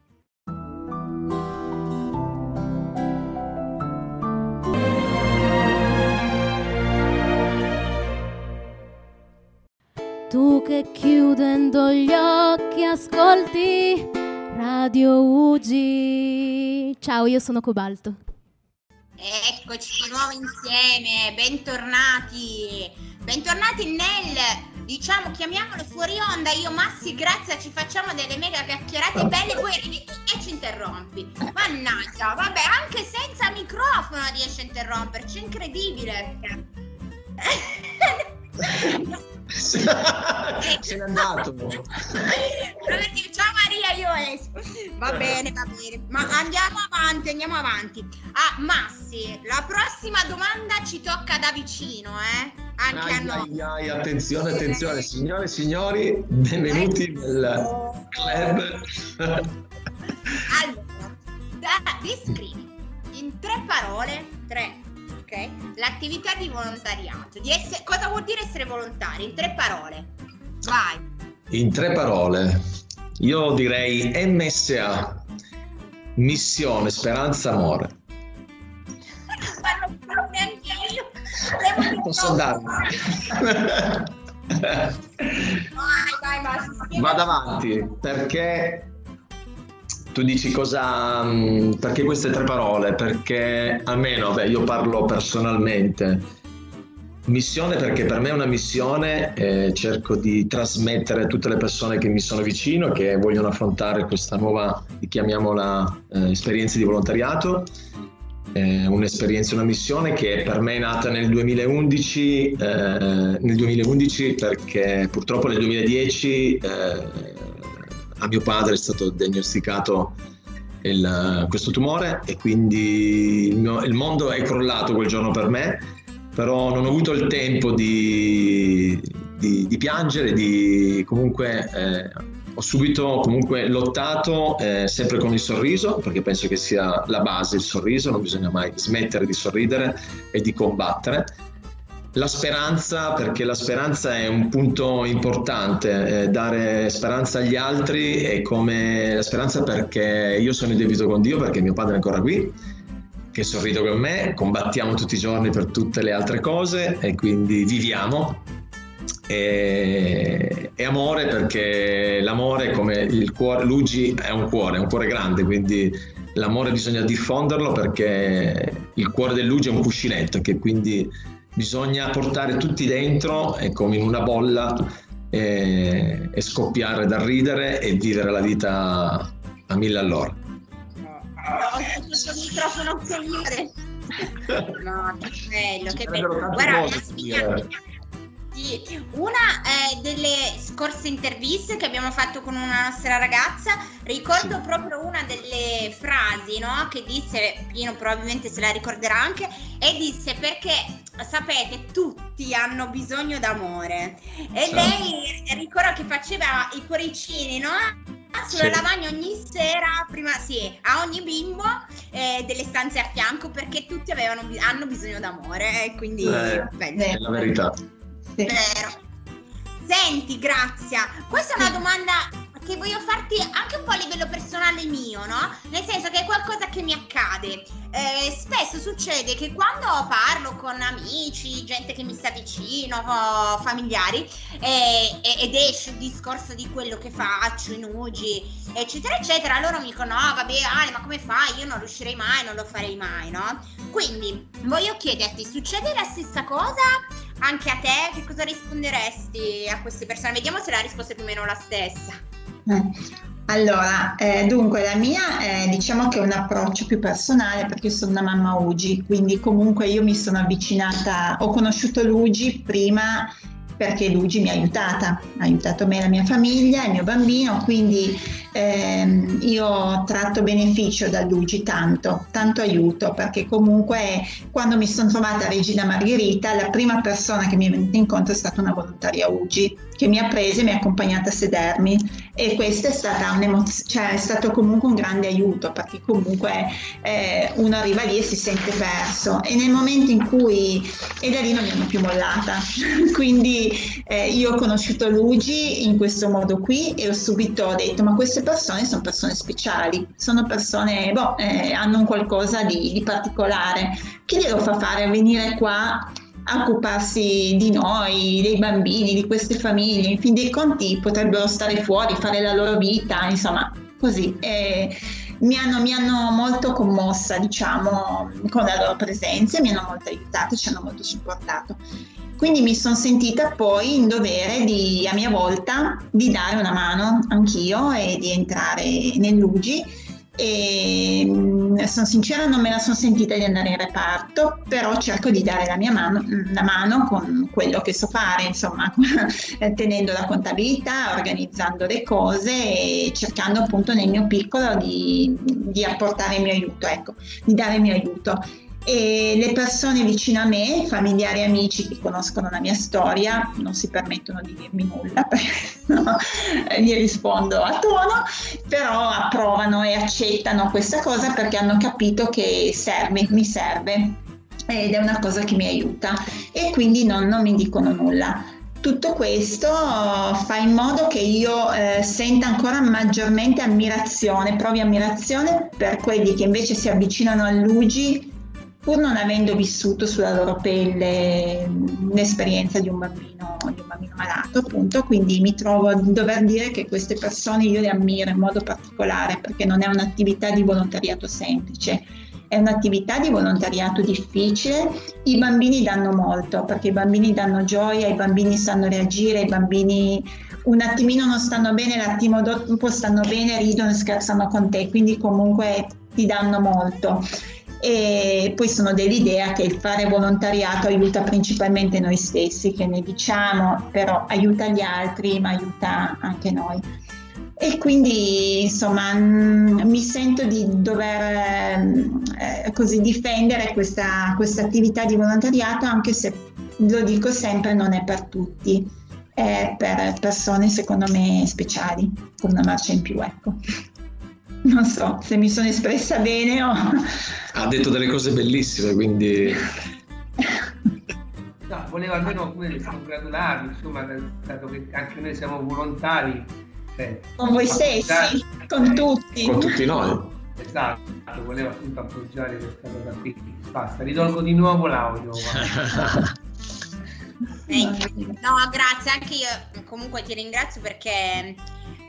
Tu che chiudendo gli occhi ascolti Radio Ugi. Ciao, io sono Cobalto. Eccoci di nuovo insieme, bentornati. Bentornati nel, diciamo, chiamiamolo fuori onda. Io, Massi, grazie, ci facciamo delle mega chiacchierate belle. Poi arrivi tu e ci interrompi. Mannaggia, vabbè, anche senza microfono riesce a interromperci, incredibile. Se n'è andato. Ciao Maria, io esco. Va bene, va bene. Ma andiamo avanti, andiamo avanti. Ah, Massi, la prossima domanda ci tocca da vicino, eh? Anche a Ai, noi. ai, ai, attenzione, attenzione, signore e signori, benvenuti nel club. Allora, da- descrivi in tre parole, tre, ok? L'attività di volontariato. Di esse- cosa vuol dire essere volontari? In tre parole. Vai. In tre parole, io direi MSA, missione, speranza, amore. Posso no. andarmene? Vai, vai, Massi. Vado avanti perché tu dici cosa mh, perché queste tre parole? Perché almeno vabbè, io parlo personalmente. Missione perché per me è una missione e cerco di trasmettere a tutte le persone che mi sono vicino che vogliono affrontare questa nuova chiamiamola eh, esperienza di volontariato. Eh, un'esperienza, una missione che per me è nata nel 2011, eh, nel 2011 perché purtroppo nel 2010 eh, a mio padre è stato diagnosticato il- questo tumore e quindi il, mio- il mondo è crollato quel giorno per me, però non ho avuto il tempo di, di- di piangere, di comunque eh, ho subito comunque lottato eh, sempre con il sorriso perché penso che sia la base il sorriso, non bisogna mai smettere di sorridere e di combattere. La speranza, perché la speranza è un punto importante, eh, dare speranza agli altri è come la speranza perché io sono in debito con Dio, perché mio padre è ancora qui, che sorride con me, combattiamo tutti i giorni per tutte le altre cose e quindi viviamo. E, e amore perché l'amore come il cuore, Luigi è un cuore, è un cuore grande, quindi l'amore bisogna diffonderlo perché il cuore del Luigi è un cuscinetto che quindi bisogna portare tutti dentro e come in una bolla e, e scoppiare da ridere e vivere la vita a mille all'ora. No, questo microfono signore. No, che bello, che bello. Guarda, sì, una eh, delle scorse interviste che abbiamo fatto con una nostra ragazza, ricordo sì. proprio una delle frasi no, che disse, Pino probabilmente se la ricorderà anche, e disse perché sapete tutti hanno bisogno d'amore e sì. lei ricordo che faceva i cuoricini no? sulla sì. lavagna ogni sera, prima sì, a ogni bimbo eh, delle stanze a fianco perché tutti avevano, hanno bisogno d'amore e quindi eh, è la verità. Sì. Vero. Senti, Grazia, questa è una domanda che voglio farti anche un po' a livello personale mio, no? Nel senso che è qualcosa che mi accade. Eh, spesso succede che quando parlo con amici, gente che mi sta vicino, familiari, eh, ed esce il discorso di quello che faccio, i nugi, eccetera, eccetera, loro mi dicono: No, vabbè, Ale, ma come fai? Io non riuscirei mai, non lo farei mai, no? Quindi voglio chiederti: succede la stessa cosa anche a te? Che cosa risponderesti a queste persone? Vediamo se la risposta è più o meno la stessa. Eh, allora, eh, dunque la mia è diciamo che è un approccio più personale perché sono una mamma Ugi, quindi comunque io mi sono avvicinata, ho conosciuto Luigi prima perché Luigi mi ha aiutata, ha aiutato me la mia famiglia, il mio bambino, quindi ehm, io tratto beneficio da Luigi tanto, tanto aiuto, perché comunque quando mi sono trovata a Regina Margherita la prima persona che mi è venuta incontro è stata una volontaria Ugi che mi ha preso e mi ha accompagnata a sedermi. E questo è, stata un'emoz- cioè, è stato comunque un grande aiuto perché comunque eh, uno arriva lì e si sente perso. E nel momento in cui e da lì non mi hanno più mollata. Quindi eh, io ho conosciuto Luigi in questo modo qui e ho subito detto ma queste persone sono persone speciali sono persone boh, eh, hanno un qualcosa di, di particolare. Chi glielo fa fare venire qua a occuparsi di noi, dei bambini, di queste famiglie. In fin dei conti potrebbero stare fuori, fare la loro vita, insomma, così. E mi hanno, mi hanno molto commossa, diciamo, con la loro presenza, mi hanno molto aiutato, ci hanno molto supportato. Quindi mi sono sentita poi in dovere di, a mia volta, di dare una mano anch'io e di entrare nell'UGI e mm, sono sincera non me la sono sentita di andare in reparto però cerco di dare la mia mano, la mano con quello che so fare insomma tenendo la contabilità organizzando le cose e cercando appunto nel mio piccolo di, di apportare il mio aiuto ecco di dare il mio aiuto e le persone vicino a me, familiari e amici che conoscono la mia storia, non si permettono di dirmi nulla perché no, gli rispondo a tono, però approvano e accettano questa cosa perché hanno capito che serve, mi serve ed è una cosa che mi aiuta e quindi non, non mi dicono nulla. Tutto questo fa in modo che io eh, senta ancora maggiormente ammirazione, provi ammirazione per quelli che invece si avvicinano all'UGI pur non avendo vissuto sulla loro pelle l'esperienza di un bambino, di un bambino malato, appunto, quindi mi trovo a dover dire che queste persone io le ammiro in modo particolare perché non è un'attività di volontariato semplice, è un'attività di volontariato difficile, i bambini danno molto perché i bambini danno gioia, i bambini sanno reagire, i bambini un attimino non stanno bene, l'attimo dopo stanno bene, ridono e scherzano con te, quindi comunque ti danno molto e poi sono dell'idea che il fare volontariato aiuta principalmente noi stessi, che ne diciamo, però aiuta gli altri, ma aiuta anche noi. E quindi insomma mm, mi sento di dover eh, così difendere questa attività di volontariato, anche se lo dico sempre, non è per tutti, è per persone secondo me speciali, con una marcia in più. Ecco non so se mi sono espressa bene o... Ha detto delle cose bellissime, quindi... No, volevo almeno pure congratularmi, insomma, dato che anche noi siamo volontari. Cioè, con voi stessi, con tutti. Con tutti noi. Esatto, volevo appunto appoggiare questa cosa qui. Basta, ridolgo di nuovo l'audio. No, grazie, anche io comunque ti ringrazio perché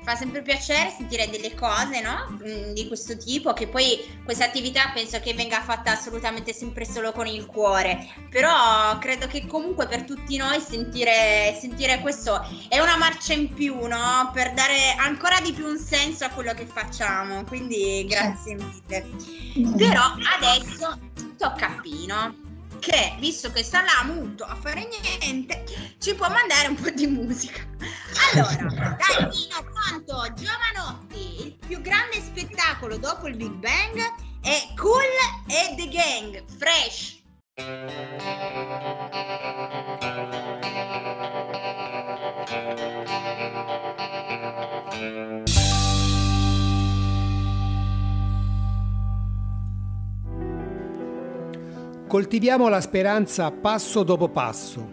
fa sempre piacere sentire delle cose, no? Mm, Di questo tipo, che poi questa attività penso che venga fatta assolutamente sempre solo con il cuore, però credo che comunque per tutti noi sentire, sentire questo è una marcia in più, no? Per dare ancora di più un senso a quello che facciamo, quindi grazie mille. Però adesso tocca a Pino che visto che sta là muto a fare niente ci può mandare un po' di musica. Allora dai Pino pronto Giovanotti il più grande spettacolo dopo il Big Bang è Cool e The Gang Fresh Coltiviamo la speranza passo dopo passo.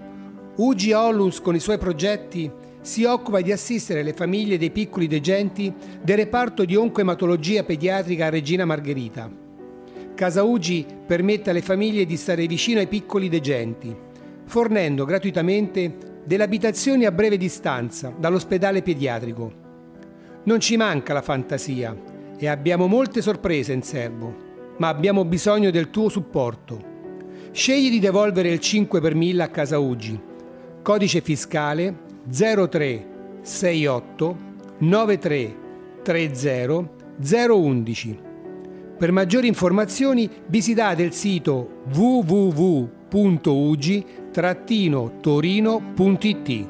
Ugi Ollus con i suoi progetti si occupa di assistere le famiglie dei piccoli degenti del reparto di oncoematologia pediatrica Regina Margherita. Casa Ugi permette alle famiglie di stare vicino ai piccoli degenti, fornendo gratuitamente delle abitazioni a breve distanza dall'ospedale pediatrico. Non ci manca la fantasia e abbiamo molte sorprese in serbo, ma abbiamo bisogno del tuo supporto. Scegli di devolvere il 5 per 1000 a Casa Ugi. Codice fiscale 0368 9330 011. Per maggiori informazioni visitate il sito www.ugi-torino.it.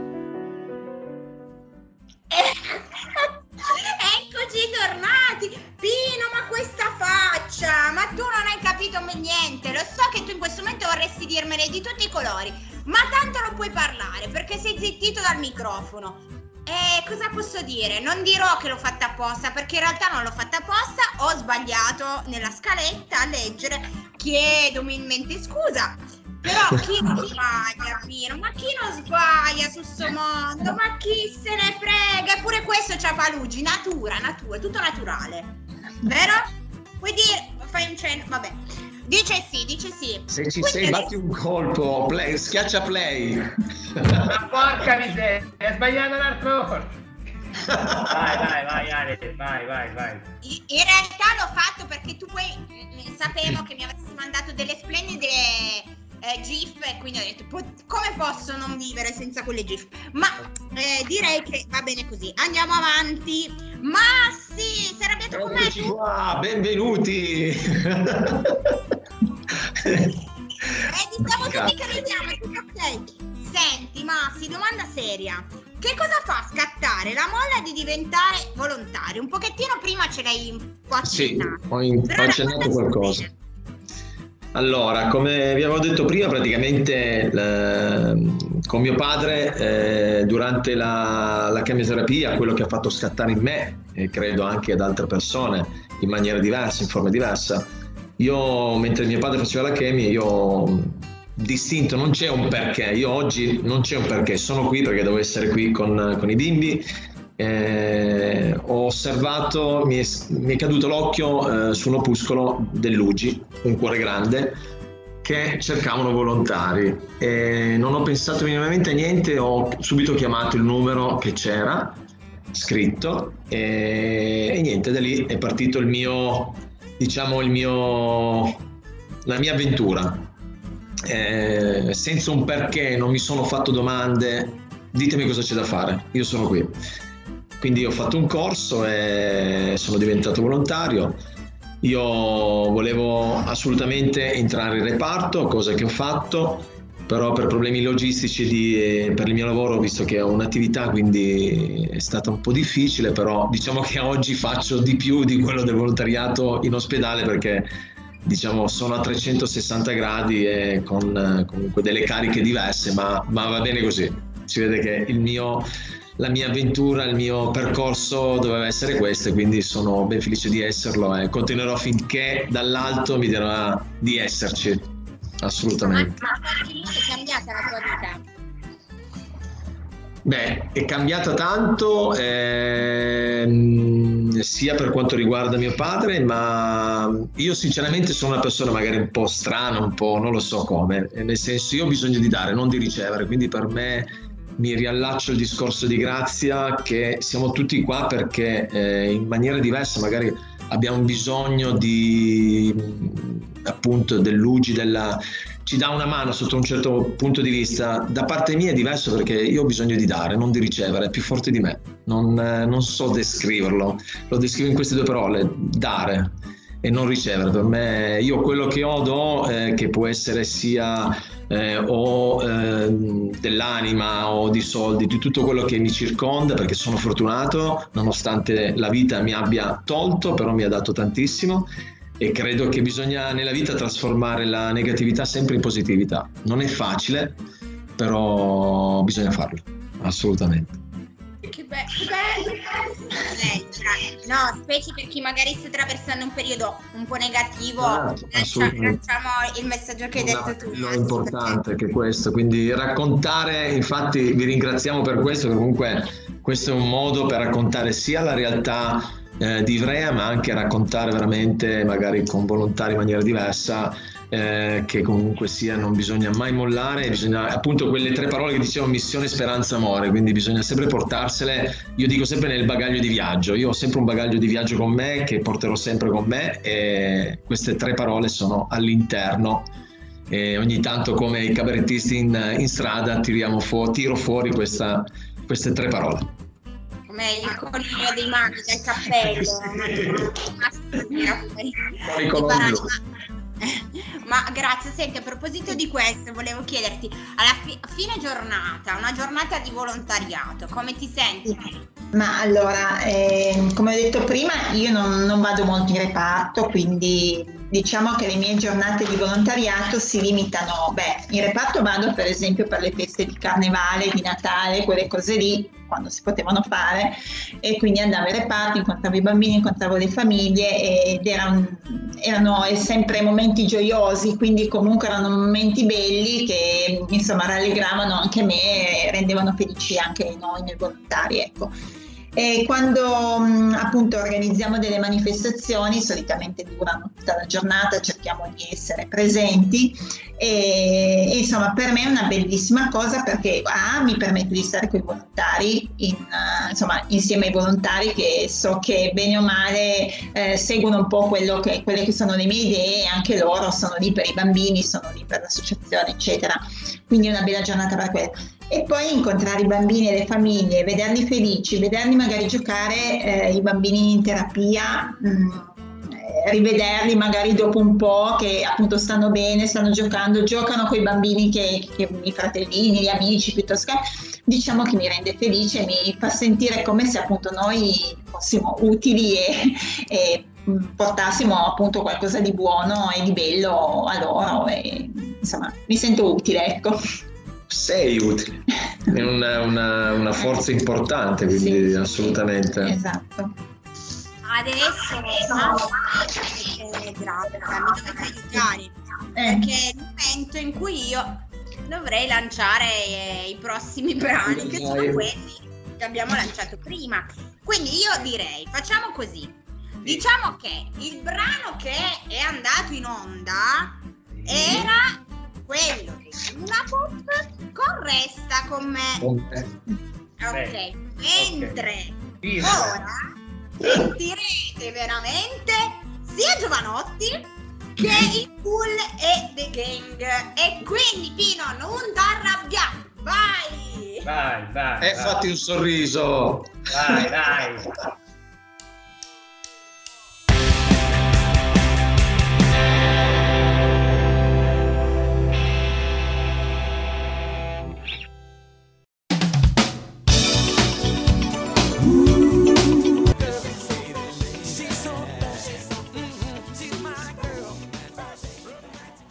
Eccoci tornati! Pino, ma questa faccia! Ma tu non hai capito niente! Lo so in questo momento vorresti dirmene di tutti i colori, ma tanto non puoi parlare perché sei zittito dal microfono. E cosa posso dire? Non dirò che l'ho fatta apposta perché in realtà non l'ho fatta apposta, ho sbagliato nella scaletta a leggere. Chiedo umilmente scusa. Però chi sbaglia, Pino? Ma chi non sbaglia su sto mondo? Ma chi se ne frega? Eppure questo c'ha Palugi, natura, natura, tutto naturale. Vero? Vuoi dire? Fai un cenno? Vabbè. Dice sì, dice sì. Se ci Quindi sei, batti un colpo, play, schiaccia play. Ma porca miseria, hai sbagliato l'altra volta. Vai, vai, vai, Ale, vai, vai, vai. In realtà l'ho fatto perché tu poi eh, sapevo che mi avresti mandato delle splendide eh, GIF e quindi ho detto "Po- come posso non vivere senza quelle GIF? Ma eh, direi che va bene così. Andiamo avanti. Massi, sei arrabbiato con me qua, benvenuti. Eh, diciamo che tutto ok. Senti, Massi, domanda seria. Che cosa fa scattare la molla di diventare volontario? Un pochettino prima ce l'hai un po' Sì, accennato. ho, in- Però ho accennato qualcosa. bene. Allora, come vi avevo detto prima, praticamente eh, con mio padre eh, durante la, la chemioterapia, quello che ha fatto scattare in me, e credo anche ad altre persone, in maniera diversa, in forma diversa, io mentre mio padre faceva la chemia, io ho distinto, non c'è un perché, io oggi non c'è un perché, sono qui perché devo essere qui con, con i bimbi, eh, ho osservato, mi è, mi è caduto l'occhio eh, su un opuscolo dell'UGI, un cuore grande, che cercavano volontari. E non ho pensato minimamente a niente, ho subito chiamato il numero che c'era scritto e, e niente, da lì è partito il mio, diciamo, mio, la mia avventura. Eh, senza un perché, non mi sono fatto domande, ditemi cosa c'è da fare, io sono qui. Quindi ho fatto un corso e sono diventato volontario. Io volevo assolutamente entrare in reparto, cosa che ho fatto, però per problemi logistici di- per il mio lavoro, visto che ho un'attività, quindi è stata un po' difficile, però diciamo che oggi faccio di più di quello del volontariato in ospedale perché diciamo sono a 360 gradi e con eh, comunque delle cariche diverse, ma, ma va bene così. Si vede che mio la mia avventura, il mio percorso doveva essere questo e quindi sono ben felice di esserlo e continuerò finché dall'alto mi dirà di esserci, assolutamente. ma è cambiata la tua vita? Beh, è cambiata tanto, ehm, sia per quanto riguarda mio padre, ma io sinceramente sono una persona magari un po' strana, un po' non lo so come, nel senso io ho bisogno di dare, non di ricevere, quindi per me mi riallaccio al discorso di grazia che siamo tutti qua perché eh, in maniera diversa magari abbiamo bisogno di appunto dell'UGI, della, ci dà una mano sotto un certo punto di vista. Da parte mia è diverso perché io ho bisogno di dare, non di ricevere, è più forte di me. Non, eh, non so descriverlo, lo descrivo in queste due parole, dare e non ricevere. Per me io quello che ho do, eh, che può essere sia eh, o eh, dell'anima o di soldi, di tutto quello che mi circonda, perché sono fortunato, nonostante la vita mi abbia tolto, però mi ha dato tantissimo e credo che bisogna nella vita trasformare la negatività sempre in positività. Non è facile, però bisogna farlo, assolutamente. Che bello, No, specie per chi magari sta attraversando un periodo un po' negativo, ah, il messaggio che hai detto tu. Lo importante che questo, quindi raccontare, infatti vi ringraziamo per questo, comunque questo è un modo per raccontare sia la realtà eh, di Ivrea, ma anche raccontare veramente, magari con volontari in maniera diversa, eh, che comunque sia non bisogna mai mollare, bisogna appunto quelle tre parole che dicevo missione, speranza, amore, quindi bisogna sempre portarsele, io dico sempre nel bagaglio di viaggio, io ho sempre un bagaglio di viaggio con me che porterò sempre con me e queste tre parole sono all'interno. E ogni tanto come i cabarettisti in, in strada fu- tiro fuori questa, queste tre parole come il coniglio dei maghi del cappello. Ma grazie, senti, a proposito di questo, volevo chiederti, alla fi- fine giornata, una giornata di volontariato, come ti senti? Ma allora, eh, come ho detto prima, io non, non vado molto in reparto, quindi diciamo che le mie giornate di volontariato si limitano, beh, in reparto vado per esempio per le feste di carnevale, di Natale, quelle cose lì, quando si potevano fare, e quindi andavo in reparto, incontravo i bambini, incontravo le famiglie ed erano, erano sempre momenti gioiosi, quindi comunque erano momenti belli che insomma rallegravano anche me e rendevano felici anche noi, noi volontari, ecco. E quando mh, appunto organizziamo delle manifestazioni, solitamente durano tutta la giornata, cerchiamo di essere presenti e, insomma per me è una bellissima cosa perché A mi permette di stare con i volontari, in, uh, insomma insieme ai volontari che so che bene o male eh, seguono un po' che, quelle che sono le mie idee anche loro sono lì per i bambini, sono lì per l'associazione eccetera. Quindi è una bella giornata per quello e poi incontrare i bambini e le famiglie, vederli felici, vederli magari giocare eh, i bambini in terapia, mh, mm, rivederli magari dopo un po' che appunto stanno bene, stanno giocando, giocano con i bambini che, che i fratellini, gli amici piuttosto che diciamo che mi rende felice, mi fa sentire come se appunto noi fossimo utili e, e portassimo appunto qualcosa di buono e di bello a loro e insomma mi sento utile ecco sei utile, è una, una, una forza importante, quindi sì, assolutamente. Esatto. Adesso no, eh, grave, mi dovete aiutare eh. perché è il momento in cui io dovrei lanciare eh, i prossimi brani che sono quelli che abbiamo lanciato prima. Quindi io direi, facciamo così. Diciamo che il brano che è andato in onda era quello di Luna Pop con Resta con me. Ok, mentre okay. ora sentirete veramente sia Giovanotti che il Cool e The Gang. E quindi Pino non t'arrabbiare, vai! Vai, vai. E vai. fatti un sorriso. Vai, dai.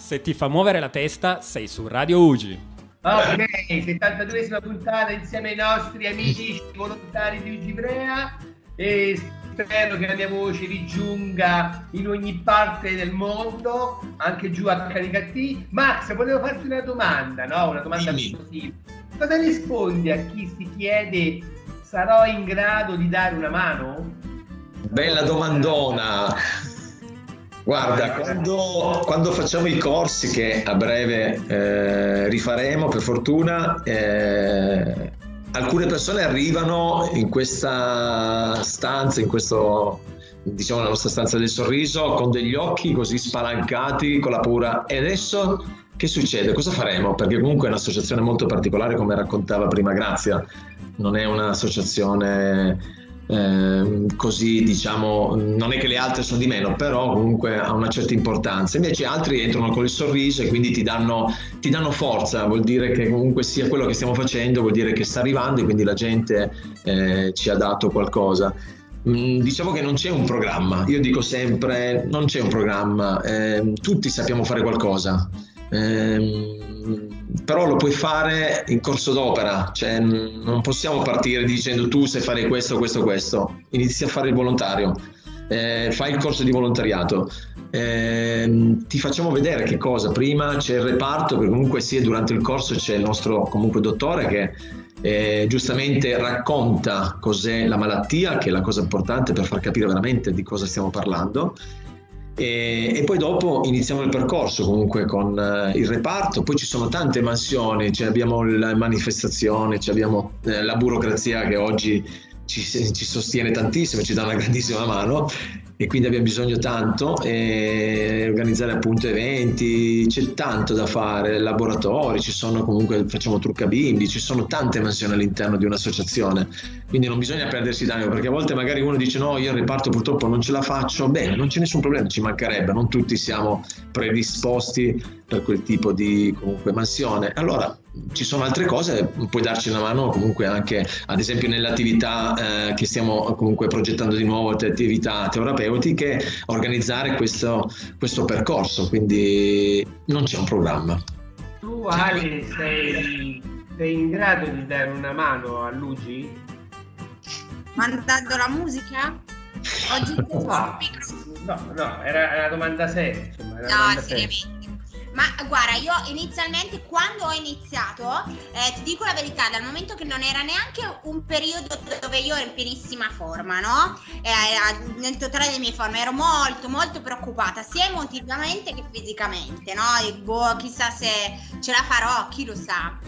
Se ti fa muovere la testa, sei su Radio Ugi. Ok, 72esima puntata insieme ai nostri amici volontari di Ugibrea e spero che la mia voce vi giunga in ogni parte del mondo, anche giù a Caricati. Max, volevo farti una domanda, no? Una domanda così. Cosa rispondi a chi si chiede sarò in grado di dare una mano? Bella domandona. Guarda, quando, quando, facciamo i corsi che a breve eh, rifaremo, per fortuna, eh, alcune persone arrivano in questa stanza, in questo, diciamo, la nostra stanza del sorriso, con degli occhi così spalancati, con la paura. E adesso che succede? Cosa faremo? Perché comunque è un'associazione molto particolare, come raccontava prima Grazia, non è un'associazione eh, così diciamo non è che le altre sono di meno però comunque ha una certa importanza. Invece altri entrano con il sorriso e quindi ti danno, ti danno forza. Vuol dire che comunque sia quello che stiamo facendo vuol dire che sta arrivando e quindi la gente eh, ci ha dato qualcosa. Mm, Diciamo che non c'è un programma, io dico sempre non c'è un programma, eh, tutti sappiamo fare qualcosa, eh, però lo puoi fare in corso d'opera, cioè non possiamo partire dicendo tu sai fare questo, questo, questo, inizi a fare il volontario, eh, fai il corso di volontariato, eh, ti facciamo vedere che cosa, prima c'è il reparto, perché comunque sia durante il corso c'è il nostro comunque dottore che eh, giustamente racconta cos'è la malattia, che è la cosa importante per far capire veramente di cosa stiamo parlando e, e, poi dopo iniziamo il percorso comunque con uh, il reparto, poi ci sono tante mansioni, cioè abbiamo la manifestazione, cioè abbiamo eh, la burocrazia che oggi ci, ci, sostiene tantissimo, ci dà una grandissima mano. E quindi abbiamo bisogno tanto e organizzare appunto eventi, c'è tanto da fare, laboratori, ci sono comunque, facciamo trucca bimbi, ci sono tante mansioni all'interno di un'associazione, quindi non bisogna perdersi d'animo perché a volte magari uno dice no, io il reparto purtroppo non ce la faccio, bene, non c'è nessun problema, ci mancherebbe, non tutti siamo predisposti per quel tipo di comunque mansione. Allora ci sono altre cose, puoi darci una mano comunque anche ad esempio nelle attività eh, che stiamo comunque progettando di nuovo, attività terapeutiche, organizzare questo, questo percorso, quindi non c'è un programma. Tu Ali sei, sei in grado di dare una mano a Luigi? Mandando la musica? Oggi no, no, no, era una domanda seria. Insomma, no, seriamente. Ma guarda, io inizialmente quando ho iniziato, eh, ti dico la verità, dal momento che non era neanche un periodo dove io ero in pienissima forma, no? Eh, nel totale delle mie forme ero molto molto preoccupata, sia emotivamente che fisicamente, no? E boh, chissà se ce la farò, chi lo sa.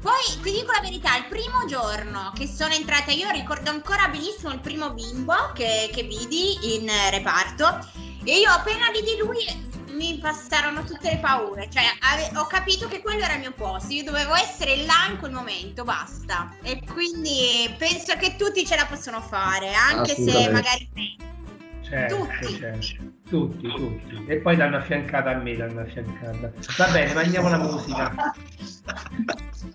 Poi ti dico la verità, il primo giorno che sono entrata, io ricordo ancora benissimo il primo bimbo che, che vidi in reparto e io appena vidi lui mi passarono tutte le paure. Cioè, ave- ho capito che quello era il mio posto. Io dovevo essere là in quel momento, basta. E quindi penso che tutti ce la possono fare, anche se magari. Certo, tutti. Certo. tutti, tutti. E poi l'hanno affiancata a me, l'hanno affiancata. Va bene, mandiamo la musica.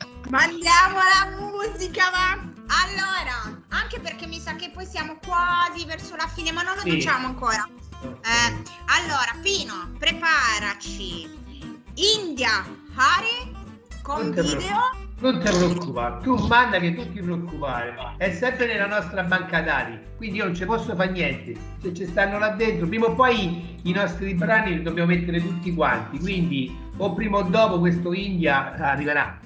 Mandiamo la musica, ma allora, anche perché mi sa che poi siamo quasi verso la fine, ma non lo sì. diciamo ancora. Eh, allora, Pino, preparaci. India, Hari, con non video. Non ti preoccupare, tu manda che tu ti preoccupare, è sempre nella nostra banca dati, quindi io non ci posso fare niente, se ci stanno là dentro, prima o poi i nostri brani li dobbiamo mettere tutti quanti, quindi o prima o dopo questo India arriverà.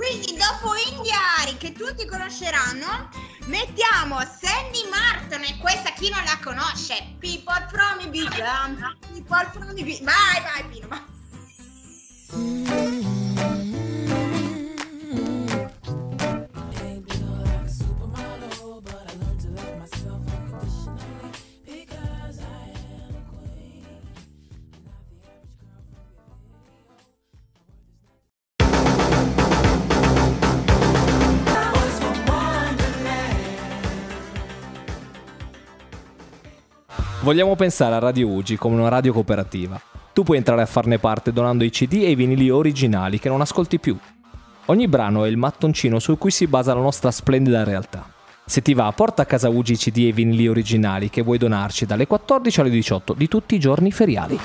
Quindi dopo Indiari, che tutti conosceranno, mettiamo Sandy Martin e questa chi non la conosce? People from Ibiza. People from Ibiza. Vai, vai Pino, vai. Vogliamo pensare a Radio Ugi come una radio cooperativa. Tu puoi entrare a farne parte donando i CD e i vinili originali che non ascolti più. Ogni brano è il mattoncino su cui si basa la nostra splendida realtà. Se ti va, porta a casa Ugi i CD e i vinili originali che vuoi donarci dalle 14 alle 18 di tutti i giorni feriali.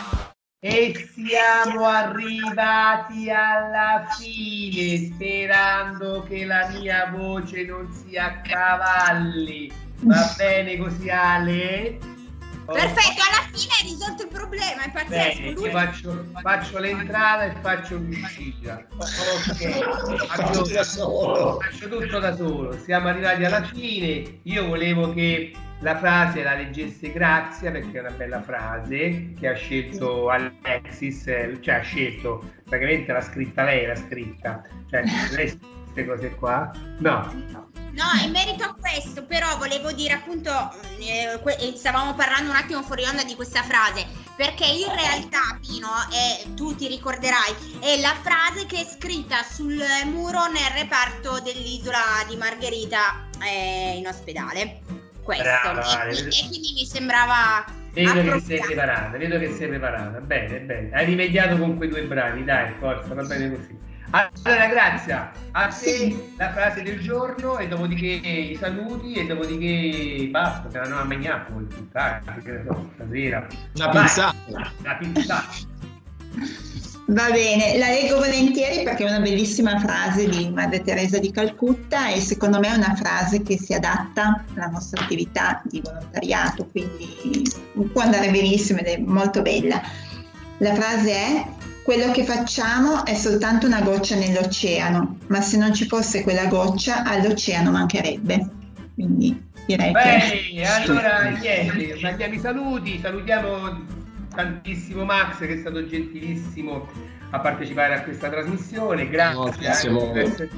E siamo arrivati alla fine, sperando che la mia voce non si accavalli. Va bene così Ale? Perfetto, alla fine hai risolto il problema, è pazzesco. Bene, Lui- io faccio, faccio l'entrata e faccio l'uscita. Ok, faccio, Tutto da solo. faccio tutto da solo. Siamo arrivati alla fine. Io volevo che la frase la leggesse Grazia perché è una bella frase che ha scelto Alexis, eh, cioè ha scelto, praticamente l'ha scritta lei, l'ha scritta. Cioè, lei queste cose qua? No. No, in merito a questo, però volevo dire appunto, mm, eh, eh, stavamo parlando un attimo fuori onda di questa frase, perché in realtà, Pino, e tu ti ricorderai, è la frase che è scritta sul muro nel reparto dell'isola di Margherita eh, in ospedale. Questo. Brava, e, quindi, e quindi mi sembrava... Vedo che sei preparata, vedo che sei preparata. Bene, bene. Hai rimediato con quei due bravi, dai, forza, va bene così. Allora, grazie. A te Sì. la frase del giorno e dopodiché i saluti e dopodiché basta, te la no a mangiare poi, stasera. Vai. pizzata. La pizza. Va bene, la leggo volentieri perché è una bellissima frase di Madre Teresa di Calcutta e secondo me è una frase che si adatta alla nostra attività di volontariato, quindi può andare benissimo ed è molto bella. La frase è quello che facciamo è soltanto una goccia nell'oceano, ma se non ci fosse quella goccia all'oceano mancherebbe. Quindi direi che... Bene, allora niente, mandiamo i saluti, salutiamo tantissimo Max che è stato gentilissimo a partecipare a questa trasmissione, grazie, No, grazie a anche voi. per essere.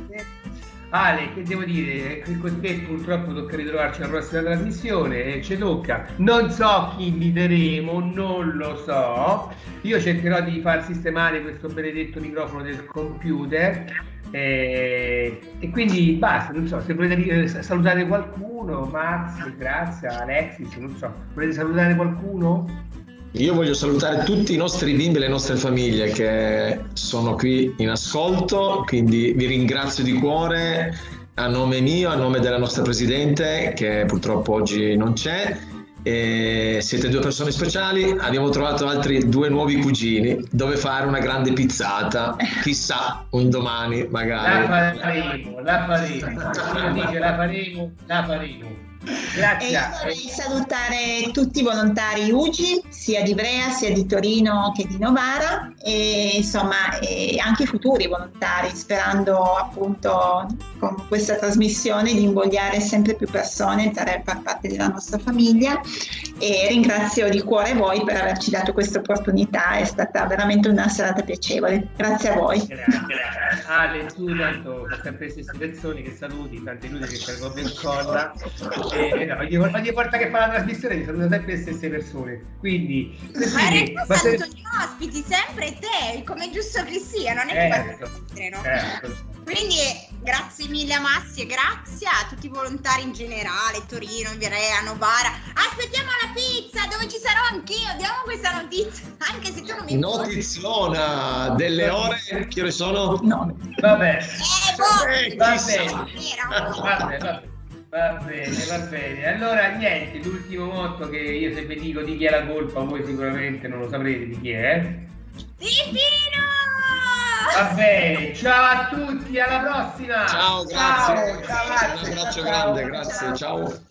Ale, che devo dire, con te purtroppo tocca ritrovarci alla prossima trasmissione, e ci tocca. Non so chi inviteremo, non lo so. Io cercherò di far sistemare questo benedetto microfono del computer. eh, e quindi basta, non so, se volete dire- salutare qualcuno, Max, grazie, Alexis, non so, volete salutare qualcuno? Io voglio salutare tutti i nostri bimbi e le nostre famiglie che sono qui in ascolto, quindi vi ringrazio di cuore a nome mio, a nome della nostra presidente che purtroppo oggi non c'è. E siete due persone speciali, abbiamo trovato altri due nuovi cugini dove fare una grande pizzata, chissà un domani La magari. faremo, la faremo. Io dice la faremo, la faremo. E Grazie. io vorrei salutare tutti i volontari UGI, sia di Ivrea, sia di Torino che di Novara, e insomma e anche i futuri volontari, sperando appunto con questa trasmissione di invogliare sempre più persone per far parte della nostra famiglia. E ringrazio di cuore voi per averci dato questa opportunità, è stata veramente una serata piacevole. Grazie a voi. Grazie. Ale, tu tanto sempre stesse persone che saluti, tante inutili che fai copia e E no, ogni, ogni volta che fa la trasmissione ti saluta sempre le stesse persone. Quindi, Ma in realtà ma se- saluto gli ospiti, sempre te, come giusto che sia, non è che Certo, vado oltre, no? certo. Quindi grazie mille a Massi e grazie a tutti i volontari in generale, Torino, Ivrea, Novara. Aspettiamo la pizza dove ci sarò anch'io, diamo questa notizia, anche se tu non mi Notiziona delle ore, che ore sono? No. Vabbè. Eh, boh, Eh, Va chissà. bene. Era. Vabbè, vabbè. Va bene, va bene. Allora, niente, l'ultimo motto che io se vi dico di chi è la colpa, voi sicuramente non lo saprete di chi è. Di Pino! Va bene, ciao a tutti, alla prossima! Ciao, grazie. Ciao, ciao, Un abbraccio ciao, grande, ciao. grazie, ciao.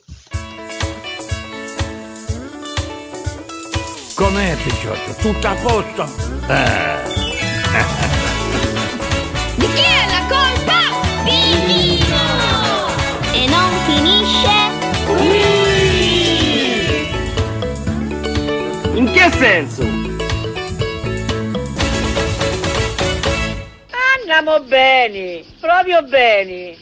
Com'è Picciotto? Tutto a posto? Eh. Di chi è la colpa? Di Finisce In che senso? Andiamo bene, proprio bene.